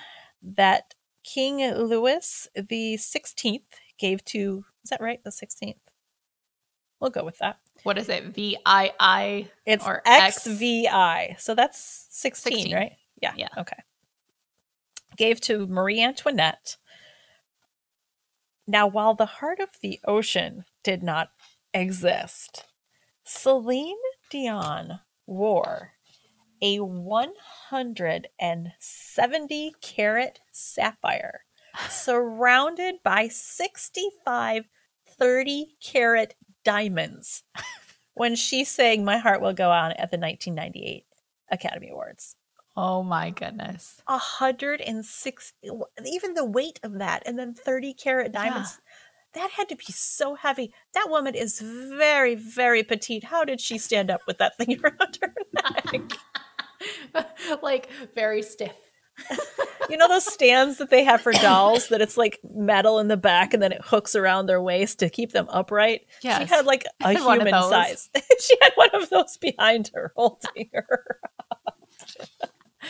that King Louis the Sixteenth gave to. Is that right? The sixteenth. We'll go with that. what is it? V I I. It's Or XVI. So that's 16, 16. right? Yeah. Yeah. Okay. Gave to Marie Antoinette. Now, while the heart of the ocean did not exist, Celine Dion wore a 170 carat sapphire surrounded by 65 30 carat diamonds when she sang My Heart Will Go On at the 1998 Academy Awards. Oh my goodness. A hundred and sixty, even the weight of that, and then 30 carat diamonds. that had to be so heavy. That woman is very, very petite. How did she stand up with that thing around her neck? like very stiff. you know those stands that they have for dolls that it's like metal in the back and then it hooks around their waist to keep them upright? Yes. She had like a of human size. she had one of those behind her holding her.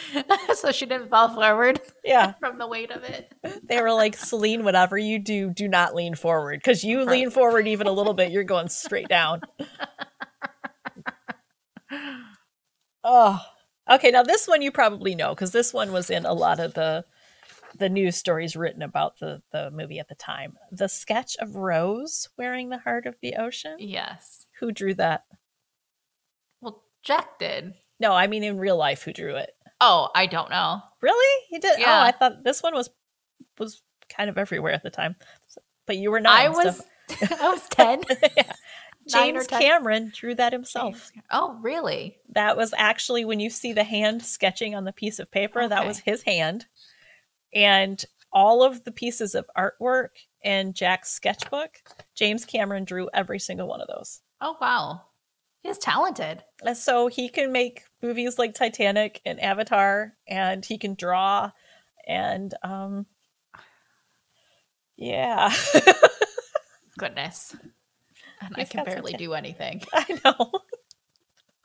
so she didn't fall forward Yeah. from the weight of it. They were like, Celine, whatever you do, do not lean forward. Because you Right. lean forward even a little bit, you're going straight down. Oh. Okay, now this one you probably know because this one was in a lot of the the news stories written about the the movie at the time. The sketch of Rose wearing the heart of the ocean. Yes. Who drew that? Well, Jack did. No, I mean in real life, who drew it? Oh, I don't know. Really? He did? Yeah. Oh, I thought this one was was kind of everywhere at the time. But you were not. I was I was 10. yeah. James Cameron drew that himself. Oh, really? That was actually when you see the hand sketching on the piece of paper, that was his hand. And all of the pieces of artwork in Jack's sketchbook, James Cameron drew every single one of those. Oh, wow. He's talented. And so he can make movies like Titanic and Avatar, and he can draw, and um, yeah, Goodness. And I can barely do anything. I know.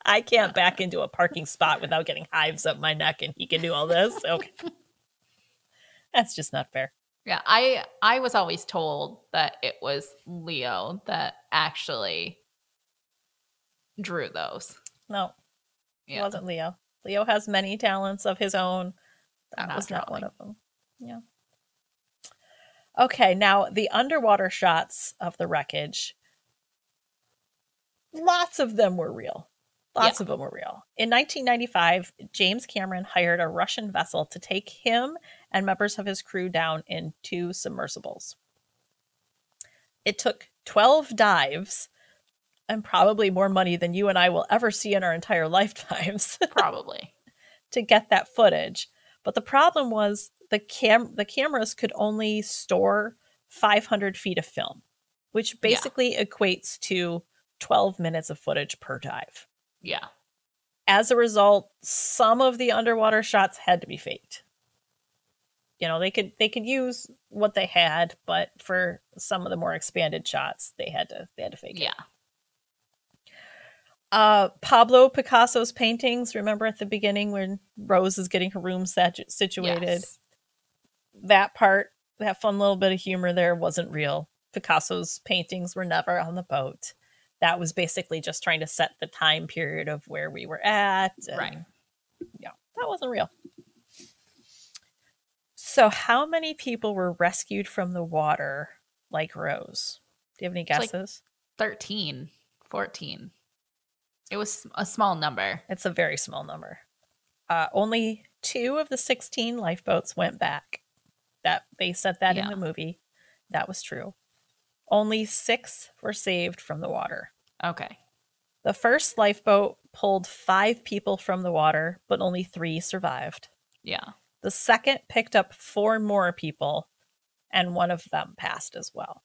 I can't back into a parking spot without getting hives up my neck, and he can do all this. Okay, that's just not fair. Yeah, I I was always told that it was Leo that actually drew those. No, it wasn't Leo. Leo has many talents of his own. That Not was not one of them. Yeah. Okay, now the underwater shots of the wreckage. Lots of them were real. Lots of them were real. In 1995, James Cameron hired a Russian vessel to take him and members of his crew down in two submersibles. It took 12 dives and probably more money than you and I will ever see in our entire lifetimes Probably. to get that footage. But the problem was the cam the cameras could only store 500 feet of film, which basically equates to 12 minutes of footage per dive. Yeah. As a result, some of the underwater shots had to be faked. You know, they could they could use what they had, but for some of the more expanded shots, they had to they had to fake it. Yeah. Uh, Pablo Picasso's paintings. Remember at the beginning when Rose is getting her room situated? Yes. That part, that fun little bit of humor there wasn't real. Picasso's paintings were never on the boat. That was basically just trying to set the time period of where we were at. Right. Yeah, that wasn't real. So, how many people were rescued from the water like Rose? Do you have any like- guesses? 13, 14. It was a small number. It's a very small number. Uh, only two of the 16 lifeboats went back. That they said that in the movie. That was true. Only six were saved from the water. Okay. The first lifeboat pulled five people from the water, but only three survived. Yeah. The second picked up four more people, and one of them passed as well.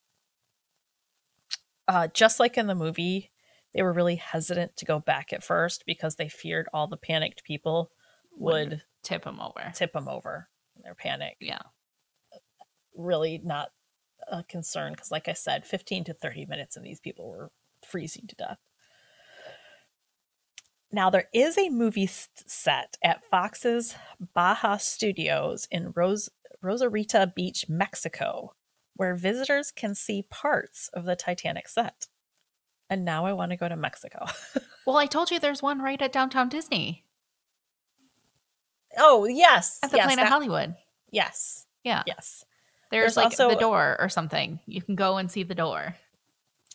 Uh, just like in the movie, they were really hesitant to go back at first because they feared all the panicked people would tip them over. tip them over in their panic. Yeah. Really not a concern because, like I said, 15 to 30 minutes and these people were freezing to death. Now, there is a movie set at Fox's Baja Studios in Ros- Rosarito Beach, Mexico, where visitors can see parts of the Titanic set. And now I want to go to Mexico. Well, I told you there's one right at downtown Disney oh, yes. at the yes, Planet that- Hollywood. Yes. Yeah. Yes. There's, There's like also- the door or something. You can go and see the door.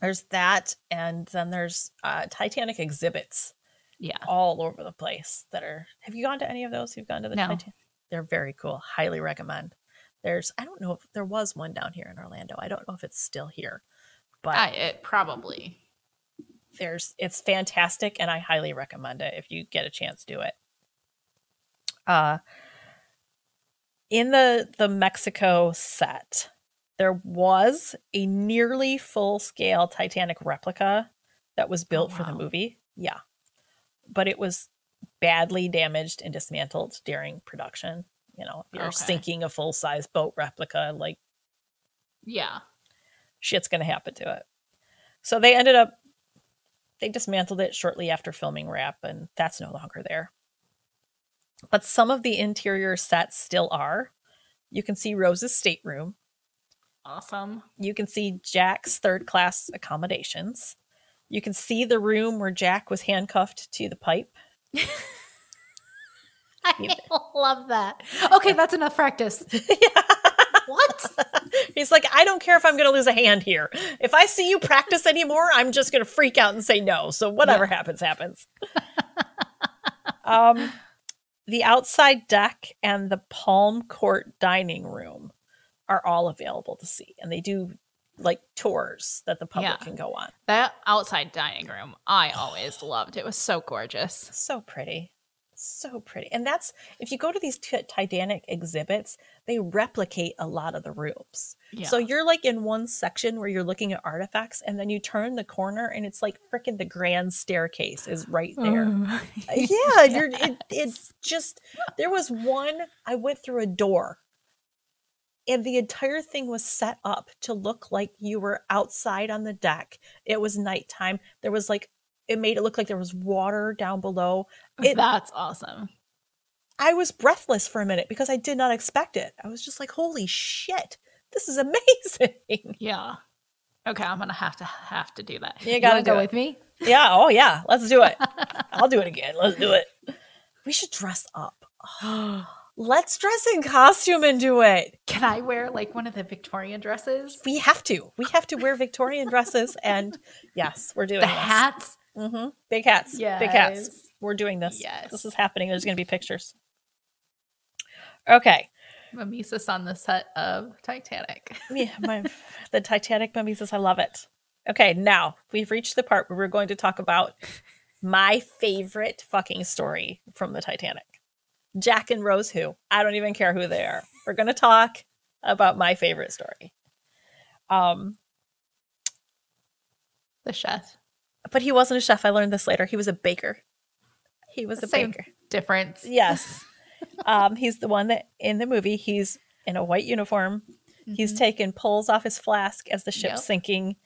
There's that. And then there's uh, Titanic exhibits Yeah. all over the place that are. Have you gone to any of those? You've gone to the No. Titanic? They're very cool. Highly recommend. There's, I don't know if there was one down here in Orlando. I don't know if it's still here, but I, it probably. There's it's fantastic and I highly recommend it if you get a chance do it. Uh in the the Mexico set, There was a nearly full scale Titanic replica that was built for the movie. Yeah. But it was badly damaged and dismantled during production. You know, if you're Okay. sinking a full size boat replica, like Yeah. shit's going to happen to it. So they ended up, they dismantled it shortly after filming wrap, and that's no longer there. But some of the interior sets still are. You can see Rose's stateroom. Awesome. You can see Jack's third class accommodations. You can see the room where Jack was handcuffed to the pipe. I love that. Okay, that's enough practice. What? He's like, I don't care if I'm going to lose a hand here. If I see you practice anymore, I'm just going to freak out and say no. So whatever happens, happens. um, the outside deck and the Palm Court dining room are all available to see, and they do like tours that the public Yeah. can go on. That outside dining room, I always loved. It was so gorgeous. So pretty. So pretty. And that's if you go to these t- Titanic exhibits, they replicate a lot of the rooms. Yeah. So you're like in one section where you're looking at artifacts, and then you turn the corner, and it's like freaking the grand staircase is right there. Mm. yeah, you're it, it's just there was one I went through a door and the entire thing was set up to look like you were outside on the deck. It was nighttime. There was like it made it look like there was water down below. It, That's awesome. I was breathless for a minute because I did not expect it. I was just like, "Holy shit. This is amazing." Yeah. Okay, I'm gonna have to have to do that. You gotta wanna go it. with me. yeah, oh yeah, let's do it. I'll do it again. Let's do it. We should dress up. Let's dress in costume and do it. Can I wear like one of the Victorian dresses? We have to. We have to wear Victorian dresses, and yes, we're doing The this. hats. Hmm Big hats. Big hats. We're doing this. Yes. This is happening. There's going to be pictures. Okay. Mimesis on the set of Titanic. Yeah, my, the Titanic mimesis. I love it. Okay, now we've reached the part where we're going to talk about my favorite fucking story from the Titanic. Jack and Rose who? I don't even care who they are. We're going to talk about my favorite story. Um, The chef. But he wasn't a chef. I learned this later. He was a baker. He was a Same baker. difference. Yes. um, he's the one that in the movie he's in a white uniform. He's Mhm. taking pulls off his flask as the ship's Yep. sinking.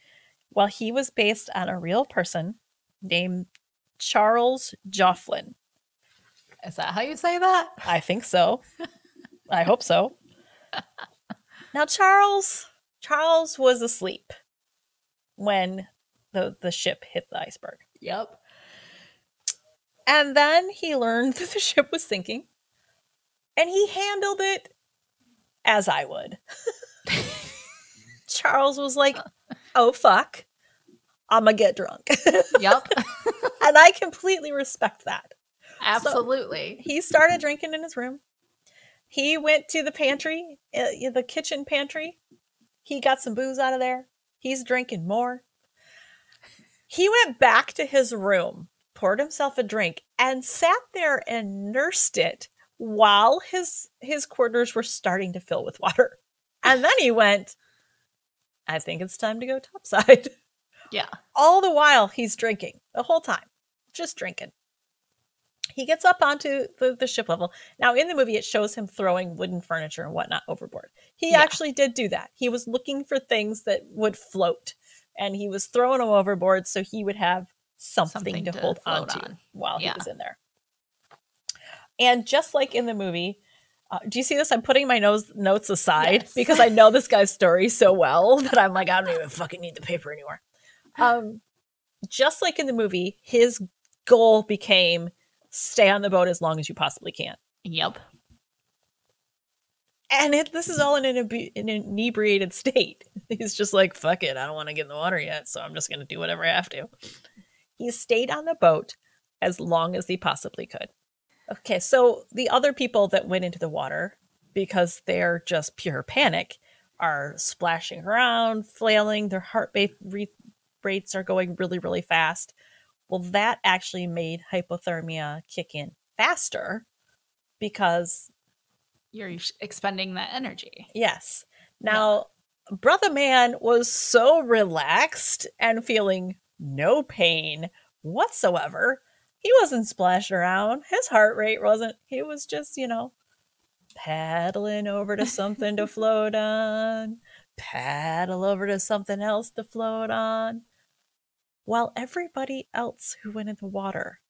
Well, he was based on a real person named Charles Jofflin. Is that how you say that? I think so. I hope so. Now Charles Charles was asleep when the the ship hit the iceberg. Yep. And then he learned that the ship was sinking. And he handled it as I would. Charles was like, oh, fuck. I'm going to get drunk. Yep. and I completely respect that. Absolutely. He started drinking in his room. He went to the pantry, uh, the kitchen pantry. He got some booze out of there. He's drinking more. He went back to his room, poured himself a drink, and sat there and nursed it while his his quarters were starting to fill with water. And then he went, I think it's time to go topside. yeah. All the while he's drinking the whole time, just drinking. He gets up onto the, the ship level. Now, in the movie, it shows him throwing wooden furniture and whatnot overboard. He Yeah. actually did do that. He was looking for things that would float, and he was throwing them overboard so he would have something, Something to, to hold on to while Yeah. he was in there. And just like in the movie, uh, do you see this? I'm putting my nose notes aside Yes. because I know this guy's story so well that I'm like, I don't even fucking need the paper anymore. Um, just like in the movie, his goal became stay on the boat as long as you possibly can. Yep. And it, this is all in an, an inebriated state. He's just like, fuck it, I don't want to get in the water yet, so I'm just going to do whatever I have to. He stayed on the boat as long as he possibly could. Okay, so the other people that went into the water, because they're just pure panic, are splashing around, flailing, their heart re- rates are going really, really fast. Well, that actually made hypothermia kick in faster because You're expending that energy. Yes. Now, Brother Man was so relaxed and feeling no pain whatsoever. He wasn't splashing around. His heart rate wasn't, he was just, you know, paddling over to something to float on, paddle over to something else to float on. While everybody else who went in the water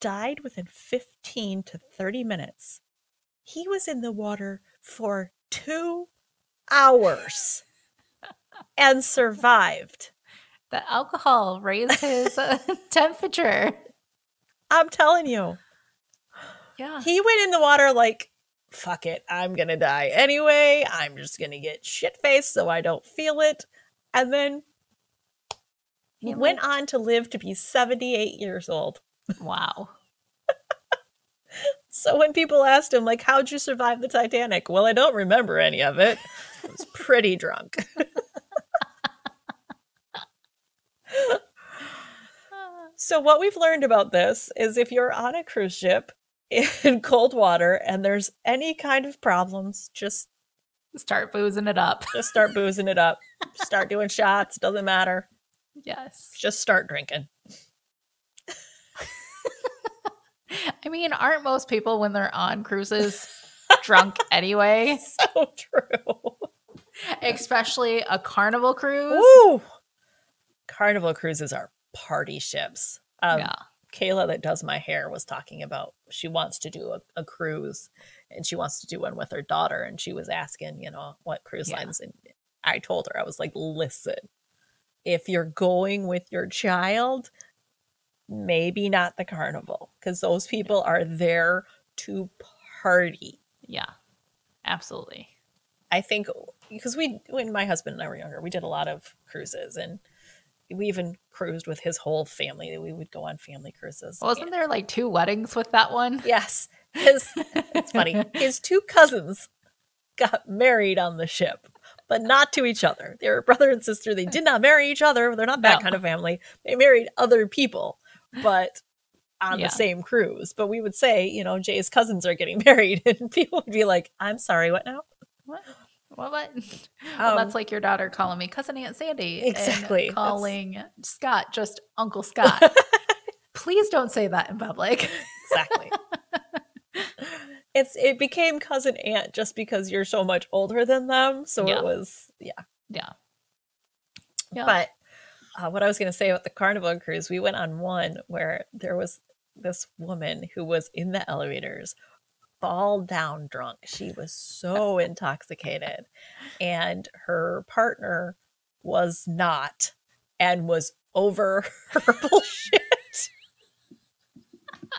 died within 15 to 30 minutes, he was in the water for two hours and survived. The alcohol raised his uh, temperature. I'm telling you. Yeah. He went in the water like, fuck it, I'm gonna die anyway. I'm just gonna get shit faced so I don't feel it. And then he He went on to live to be 78 years old. Wow. So when people asked him, like, how'd you survive the Titanic? Well, I don't remember any of it. I was pretty drunk. so what we've learned about this is if you're on a cruise ship in cold water and there's any kind of problems, just Start boozing it up. just start boozing it up. Start doing shots, doesn't matter. Yes. Just start drinking. I mean, aren't most people when they're on cruises drunk anyway? So true. Especially a carnival cruise. Ooh. Carnival cruises are party ships. Um, yeah. Kayla that does my hair was talking about she wants to do a, a cruise and she wants to do one with her daughter and she was asking, you know, what cruise Yeah. lines and I told her I was like, "Listen, if you're going with your child, maybe not the carnival cuz those people are there to party." Yeah. Absolutely. I think because we, when my husband and I were younger, we did a lot of cruises and we even cruised with his whole family. We would go on family cruises. Wasn't there like two weddings with that one? Yes. His, it's funny. His two cousins got married on the ship, but not to each other. They were brother and sister. They did not marry each other. They're not that No. kind of family. They married other people, but on Yeah. the same cruise. But we would say, you know, Jay's cousins are getting married, and people would be like, I'm sorry, what now? What? What? what? well, Um, that's like your daughter calling me cousin Aunt Sandy. and Exactly. That's- calling Scott just Uncle Scott. Please don't say that in public. exactly. it's it became cousin aunt just because you're so much older than them. So Yeah. it was yeah. Yeah. Yeah. But uh, what I was going to say about the Carnival cruise, we went on one where there was this woman who was in the elevators, fall down drunk. She was so intoxicated, and her partner was not, and was over her bullshit.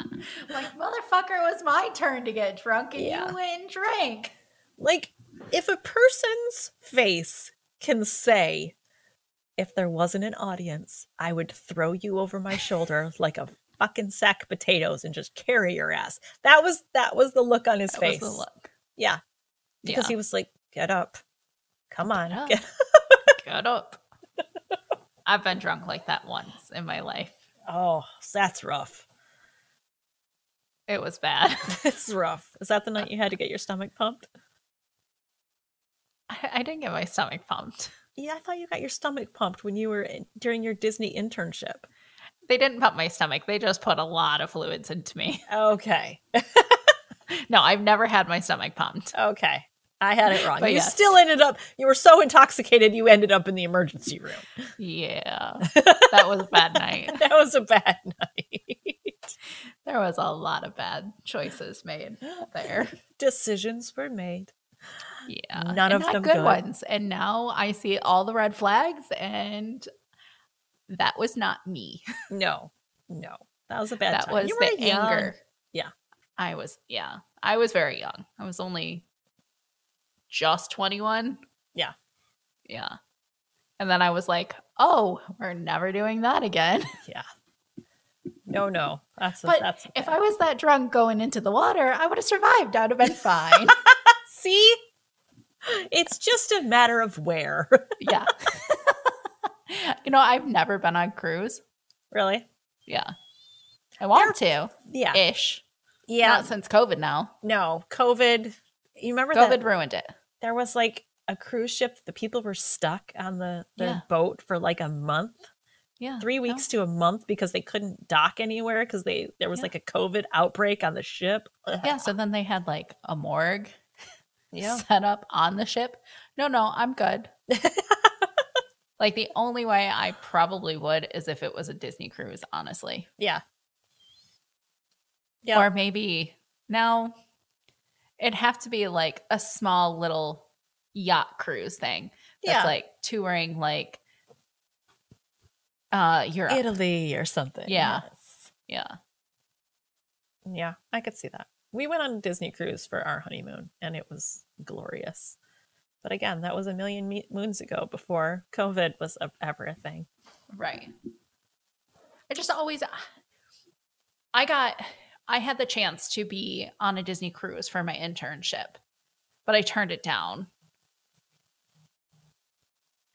like, motherfucker, it was my turn to get drunk and Yeah. you went and drank. Like, if a person's face can say, if there wasn't an audience, I would throw you over my shoulder like a fucking sack of potatoes and just carry your ass. That was that was the look on his That face. was the look. Yeah. Because Yeah. he was like, get up. Come on. Get up. Get- Get up. I've been drunk like that once in my life. oh, that's rough. It was bad. it's rough. Is that the night you had to get your stomach pumped? I, I didn't get my stomach pumped. Yeah, I thought you got your stomach pumped when you were in, during your Disney internship. They didn't pump my stomach. They just put a lot of fluids into me. Okay. No, I've never had my stomach pumped. Okay. I had it wrong. But you yes. still ended up, you were so intoxicated, you ended up in the emergency room. Yeah. That was a bad night. that was a bad night. There was a lot of bad choices made there. Decisions were made. Yeah. None and of not them good, good. ones. And now I see all the red flags and that was not me. No, no. That was a bad that time. was You were the anger. Yeah. I was yeah. I was very young. I was only just 21. Yeah. Yeah. And then I was like, "Oh, we're never doing that again." Yeah. No, no. That's a, But that's if I was that drunk going into the water, I would have survived. I'd have been fine. see, it's just a matter of where. yeah. you know, I've never been on cruise. really? Yeah. I want to, Yeah. ish. yeah. Not since COVID now. no, COVID. You remember COVID that ruined it. there was like a cruise ship. The people were stuck on the, the Yeah. boat for like a month, Yeah. three no. weeks to a month because they couldn't dock anywhere because they there was Yeah. like a COVID outbreak on the ship. Ugh. Yeah. So then they had like a morgue Yeah. set up on the ship. No, no, I'm good. Like the only way I probably would is if it was a Disney cruise, honestly. Yeah. Yeah. Or maybe now it'd have to be like a small little yacht cruise thing. That's Yeah. like touring like uh Europe. Italy or something. Yeah. Yes. yeah. Yeah, I could see that. We went on a Disney cruise for our honeymoon and it was glorious. But again, that was a million me- moons ago before COVID was a- ever a thing. Right. I just always I got I had the chance to be on a Disney cruise for my internship, but I turned it down.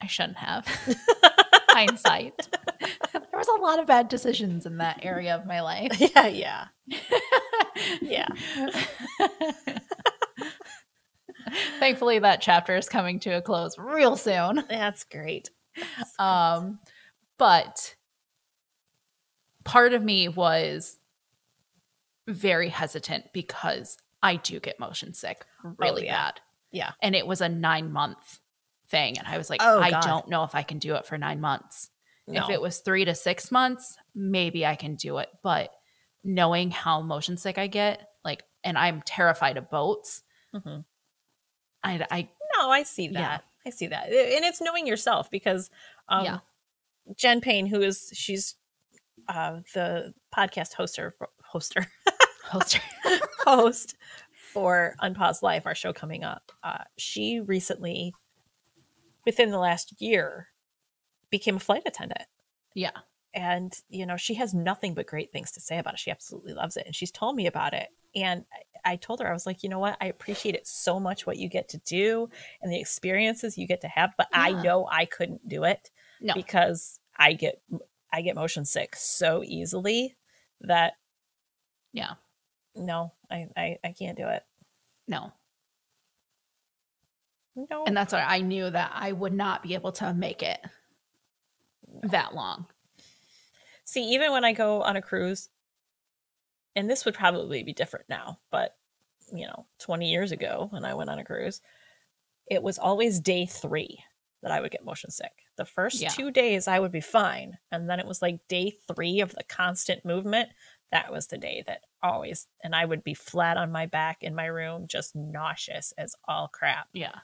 I shouldn't have. Hindsight. there was a lot of bad decisions in that area of my life. yeah, yeah. Yeah. Thankfully that chapter is coming to a close real soon. That's great. Um, but part of me was very hesitant because I do get motion sick really Oh, yeah. bad. Yeah. And it was a nine month thing. And I was like, Oh, I God. don't know if I can do it for nine months. No. If it was three to six months, maybe I can do it. But knowing how motion sick I get, like, and I'm terrified of boats, Mhm. I, I No, I see Yeah. that. I see that. And it's knowing yourself because um Yeah. Jen Payne, who is she's uh the podcast hoster hoster host. host for Unpause Life, our show coming up. Uh she recently within the last year became a flight attendant. yeah. and you know she has nothing but great things to say about it she absolutely loves it and she's told me about it and I, told her i was like you know what i appreciate it so much what you get to do and the experiences you get to have but i know i couldn't do it No. because i get i get motion sick so easily that Yeah. no i i, I can't do it No. no And that's why I knew that I would not be able to make it that long. See, even when I go on a cruise, and this would probably be different now, but you know, 20 years ago when I went on a cruise, it was always day three that I would get motion sick. The first Yeah. two days I would be fine. And then it was like day three of the constant movement. That was the day that always, and I would be flat on my back in my room, just nauseous as all crap. Yeah.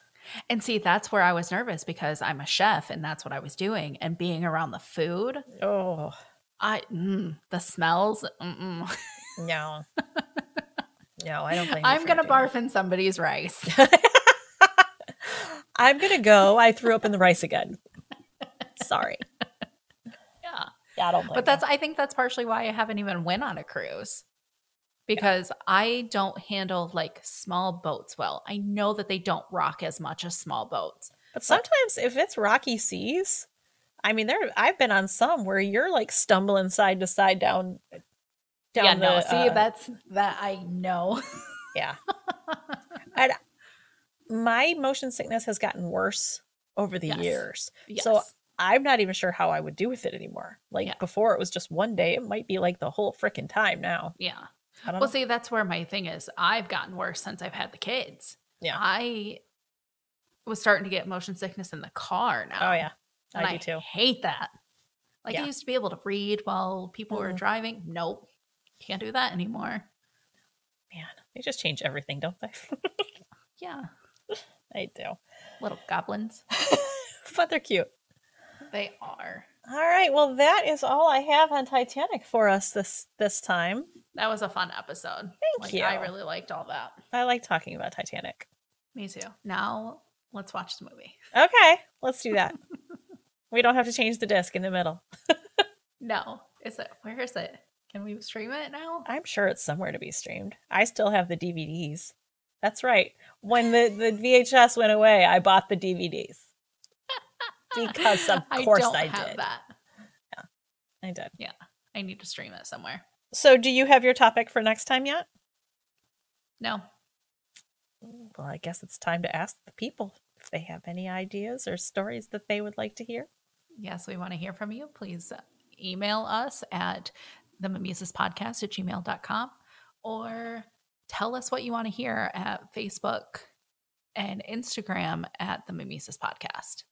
And see, that's where I was nervous because I'm a chef and that's what I was doing. And being around the food, Oh, I, mm, the smells, mm-mm. no. no, I don't you I'm doing barf in somebody's rice. I'm to go. I threw up in the rice again. Sorry. yeah. Yeah, I don't But that's, I think that's partially why I haven't even went on a cruise because I don't handle like small boats well. I know that they don't rock as much as small boats. But sometimes if it's rocky seas, I mean, there I've been on some where you're like stumbling side to side down. down yeah, no, see, uh, that's that I know. yeah. And my motion sickness has gotten worse over the Yes. years. yes. So I'm not even sure how I would do with it anymore. Like Yeah. before, it was just one day. It might be like the whole freaking time now. yeah. I Well, know. see, that's where my thing is. I've gotten worse since I've had the kids. Yeah. I was starting to get motion sickness in the car now. oh yeah, And I do too. hate that. Like Yeah. I used to be able to read while people were Mhm. driving. Nope. Can't do that anymore. Man, they just change everything, don't they? Yeah. they do. Little goblins. but they're cute. They are. All right. Well, that is all I have on Titanic for us this this time. That was a fun episode. Thank Like, you. I really liked all that. I like talking about Titanic. Me too. Now let's watch the movie. Okay, let's do that. we don't have to change the disc in the middle. No. Is it where is it? Can we stream it now? I'm sure it's somewhere to be streamed. I still have the DVDs. That's right. When the, the VHS went away, I bought the DVDs. Because of course I have did. that. I did. Yeah, I need to stream it somewhere. So, do you have your topic for next time yet? No. Well, I guess it's time to ask the people if they have any ideas or stories that they would like to hear. Yes, we want to hear from you. Please uh, email us at the podcast at gmail.com or tell us what you want to hear at Facebook and Instagram at the Mimesis Podcast.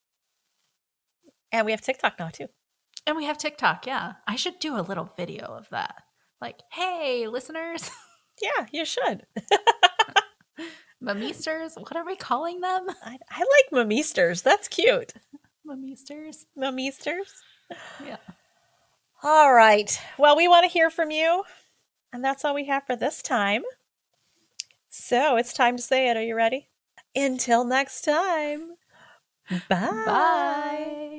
And we have TikTok now too. And we have TikTok, yeah. I should do a little video of that. Like, hey, listeners. Yeah, you should. Mamisters, what are we calling them? I, I like mamisters. That's cute. Mamisters. Mamisters. Yeah. All right. Well, we want to hear from you. And that's all we have for this time. So it's time to say it. Are you ready? Until next time. Bye. Bye.